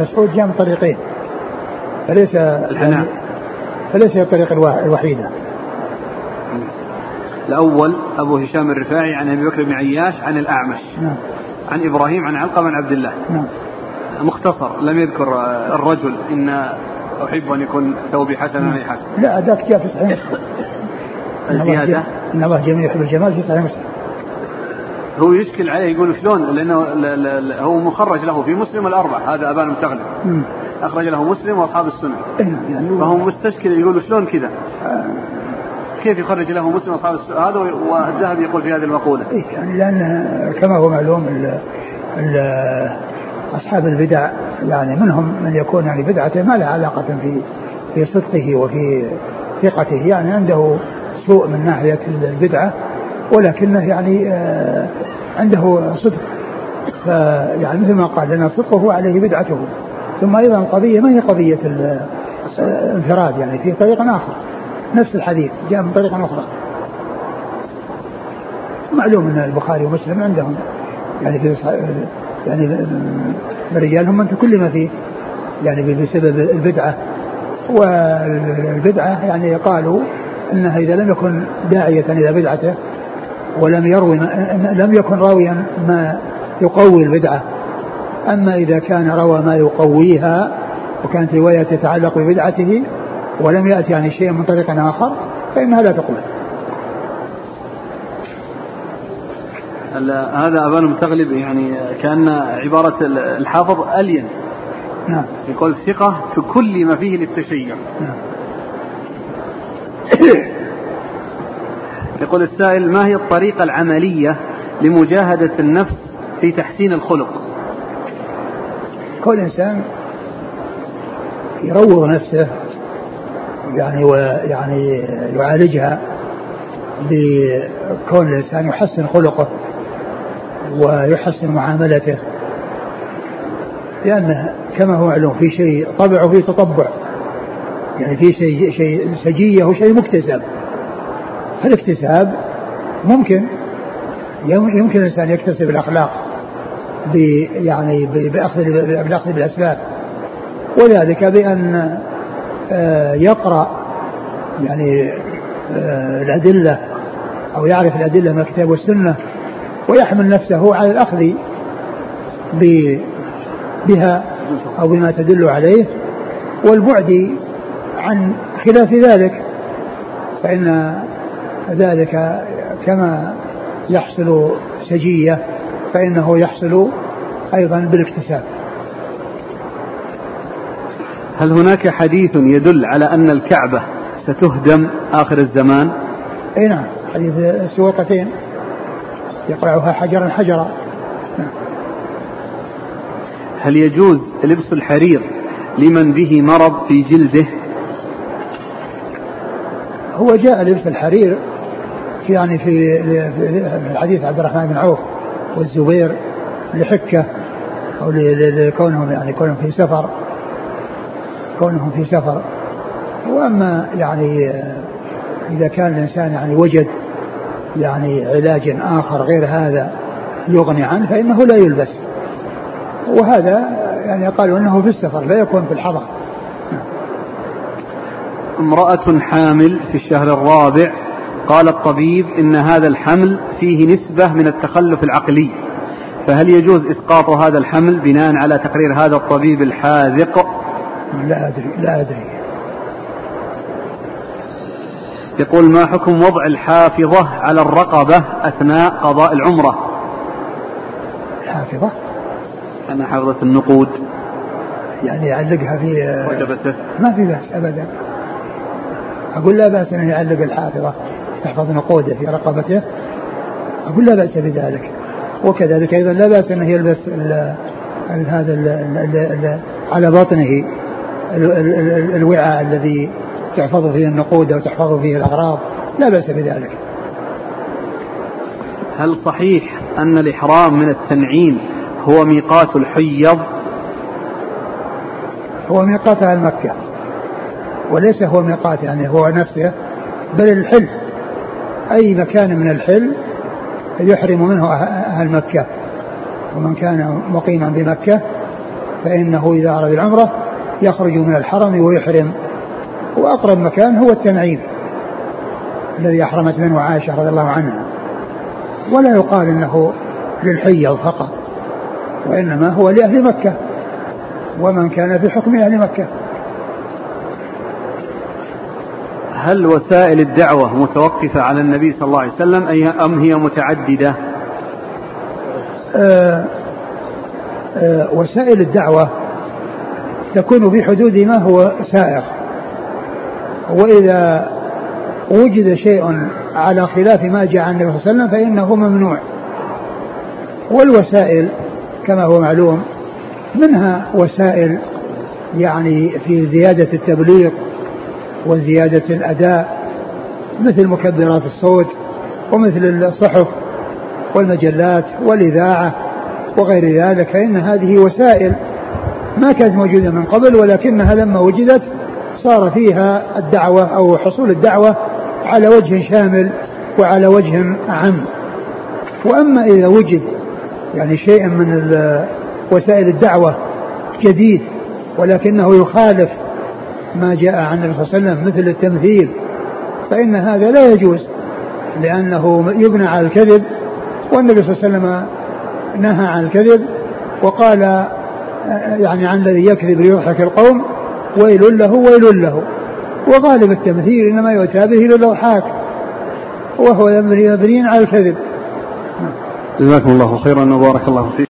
مسعود جاء من طريقين. فليس الحناء. فليس هي الطريقة الوحيدة الأول أبو هشام الرفاعي عن أبي بكر بن عياش عن الأعمش. نعم. عن إبراهيم عن علقمة بن عبد الله. نعم. مختصر لم يذكر الرجل. إن أحب أن يكون ثوبي حسنا أي حسن؟ لا ذاك جاء في صحيح الزيادة إن الله جميل يحب الجمال في صحيح مسلم. هو يشكل عليه يقول شلون؟ لأنه هو مخرج له في مسلم الأربع. هذا أبان متغلب أخرج له مسلم وأصحاب السنة. إيه، يعني فهو مستشكل يقول شلون كذا؟ كيف يخرج له مسلم وأصحاب هذا والذهبي يقول في هذه المقولة. إيه يعني لأن كما هو معلوم ال ال أصحاب البدع يعني منهم من يكون يعني بدعته ما لها علاقة في في صدقه وفي ثقته يعني عنده سوء من ناحية البدعة ولكنه يعني آه، عنده صدق. فيعني مثل ما قال لنا صدقه عليه بدعته. ثم أيضا القضية ما هي قضية الانفراد يعني في طريق آخر. نفس الحديث جاء من طريق أخرى. معلوم أن البخاري ومسلم عندهم يعني في يعني من رجالهم من تكلم فيه يعني بسبب البدعة. والبدعة يعني قالوا إنها إذا لم يكن داعية إلى بدعته ولم يروي ما لم يكن راويا ما يقوي البدعة. أما إذا كان روى ما يقويها وكانت رواية تتعلق ببدعته ولم يأتي عن شيء من طريق آخر فإنها لا تقبل. هذا أبان متغلب يعني كأن عبارة الحافظ ألين نعم. يقول ثقة في كل ما فيه للتشيع. نعم. يقول السائل ما هي الطريقة العملية لمجاهدة النفس في تحسين الخلق؟ كل إنسان يروض نفسه يعني ويعني يعالجها بكون الإنسان يحسن خلقه. ويحسن معاملته. لأنه كما هو معلوم في شيء طبع وفي تطبع. يعني في شيء شيء سجية وشيء مكتسب. فالاكتساب ممكن. يمكن الإنسان يكتسب الأخلاق يعني بأخذ بالأخذ بالأسباب. وذلك بأن آه، يقرأ يعني آه، الأدلة أو يعرف الأدلة من الكتاب والسنة. ويحمل نفسه على الأخذ بها أو بما تدل عليه. والبعد عن خلاف ذلك فإن ذلك كما يحصل سجية فإنه يحصل أيضا بالاكتساب. هل هناك حديث يدل على أن الكعبة ستهدم آخر الزمان؟ أي نعم حديث السويقتين يقرعها حجرا حجرا. هل يجوز لبس الحرير لمن به مرض في جلده؟ هو جاء لبس الحرير في يعني في في حديث عبد الرحمن بن عوف والزبير لحكة أو لكونهم يعني كونهم في سفر. كونهم في سفر. وأما يعني إذا كان الإنسان يعني وجد يعني علاج آخر غير هذا يغني عنه فإنه لا يلبس. وهذا يعني قالوا إنه في السفر لا يكون في الحضر. امرأة حامل في الشهر الرابع قال الطبيب إن هذا الحمل فيه نسبة من التخلف العقلي فهل يجوز إسقاط هذا الحمل بناء على تقرير هذا الطبيب الحاذق؟ لا أدري لا أدري. يقول ما حكم وضع الحافظة على الرقبة أثناء قضاء العمرة؟ الحافظة أنا حافظة النقود. يعني يعلقها في وجبته. ما في بأس أبدا. أقول لا بأس أن يعلق الحافظة يحفظ نقوده في رقبته. أقول لا بأس بذلك. وكذلك أيضا لا بأس أنه يلبس هذا على بطنه الوعاء الذي تحفظ فيه النقود أو تحفظ فيه الأغراض لا بأس بذلك. هل صحيح أن الإحرام من التنعيم هو ميقات الحيض؟ هو ميقات أهل مكة وليس هو ميقات يعني هو نفسه بل الحل أي مكان من الحل يحرم منه أهل مكة. ومن كان مقيما بمكة فإنه إذا أراد العمرة يخرج من الحرم ويحرم. وأقرب مكان هو التنعيم الذي أحرمت منه عائشة رضي الله عنها. ولا يقال إنه للحيض فقط وإنما هو لأهل مكة ومن كان في حكم أهل مكة. هل وسائل الدعوة متوقفة على النبي صلى الله عليه وسلم أم هي متعددة؟ آه آه وسائل الدعوة تكون بحدود ما هو سائغ وإذا وجد شيء على خلاف ما جاء عن النبي صلى الله عليه وسلم فإنه ممنوع. والوسائل كما هو معلوم منها وسائل يعني في زيادة التبليغ وزيادة الأداء مثل مكبرات الصوت ومثل الصحف والمجلات والإذاعة وغير ذلك فإن هذه وسائل ما كانت موجودة من قبل ولكنها لما وجدت صار فيها الدعوة أو حصول الدعوة على وجه شامل وعلى وجه أعم. وأما إذا وجد يعني شيء من وسائل الدعوة جديد ولكنه يخالف ما جاء عن النبي صلى الله عليه وسلم مثل التمثيل فإن هذا لا يجوز لأنه يبنى على الكذب والنبي صلى الله عليه وسلم نهى عن الكذب وقال يعني عن الذي يكذب ليضحك القوم ويل له ويل له. وغالب التمثيل إنما يؤتى به للضحاك. وهو مبني على الكذب. جزاكم الله خيرا وبارك الله فيك.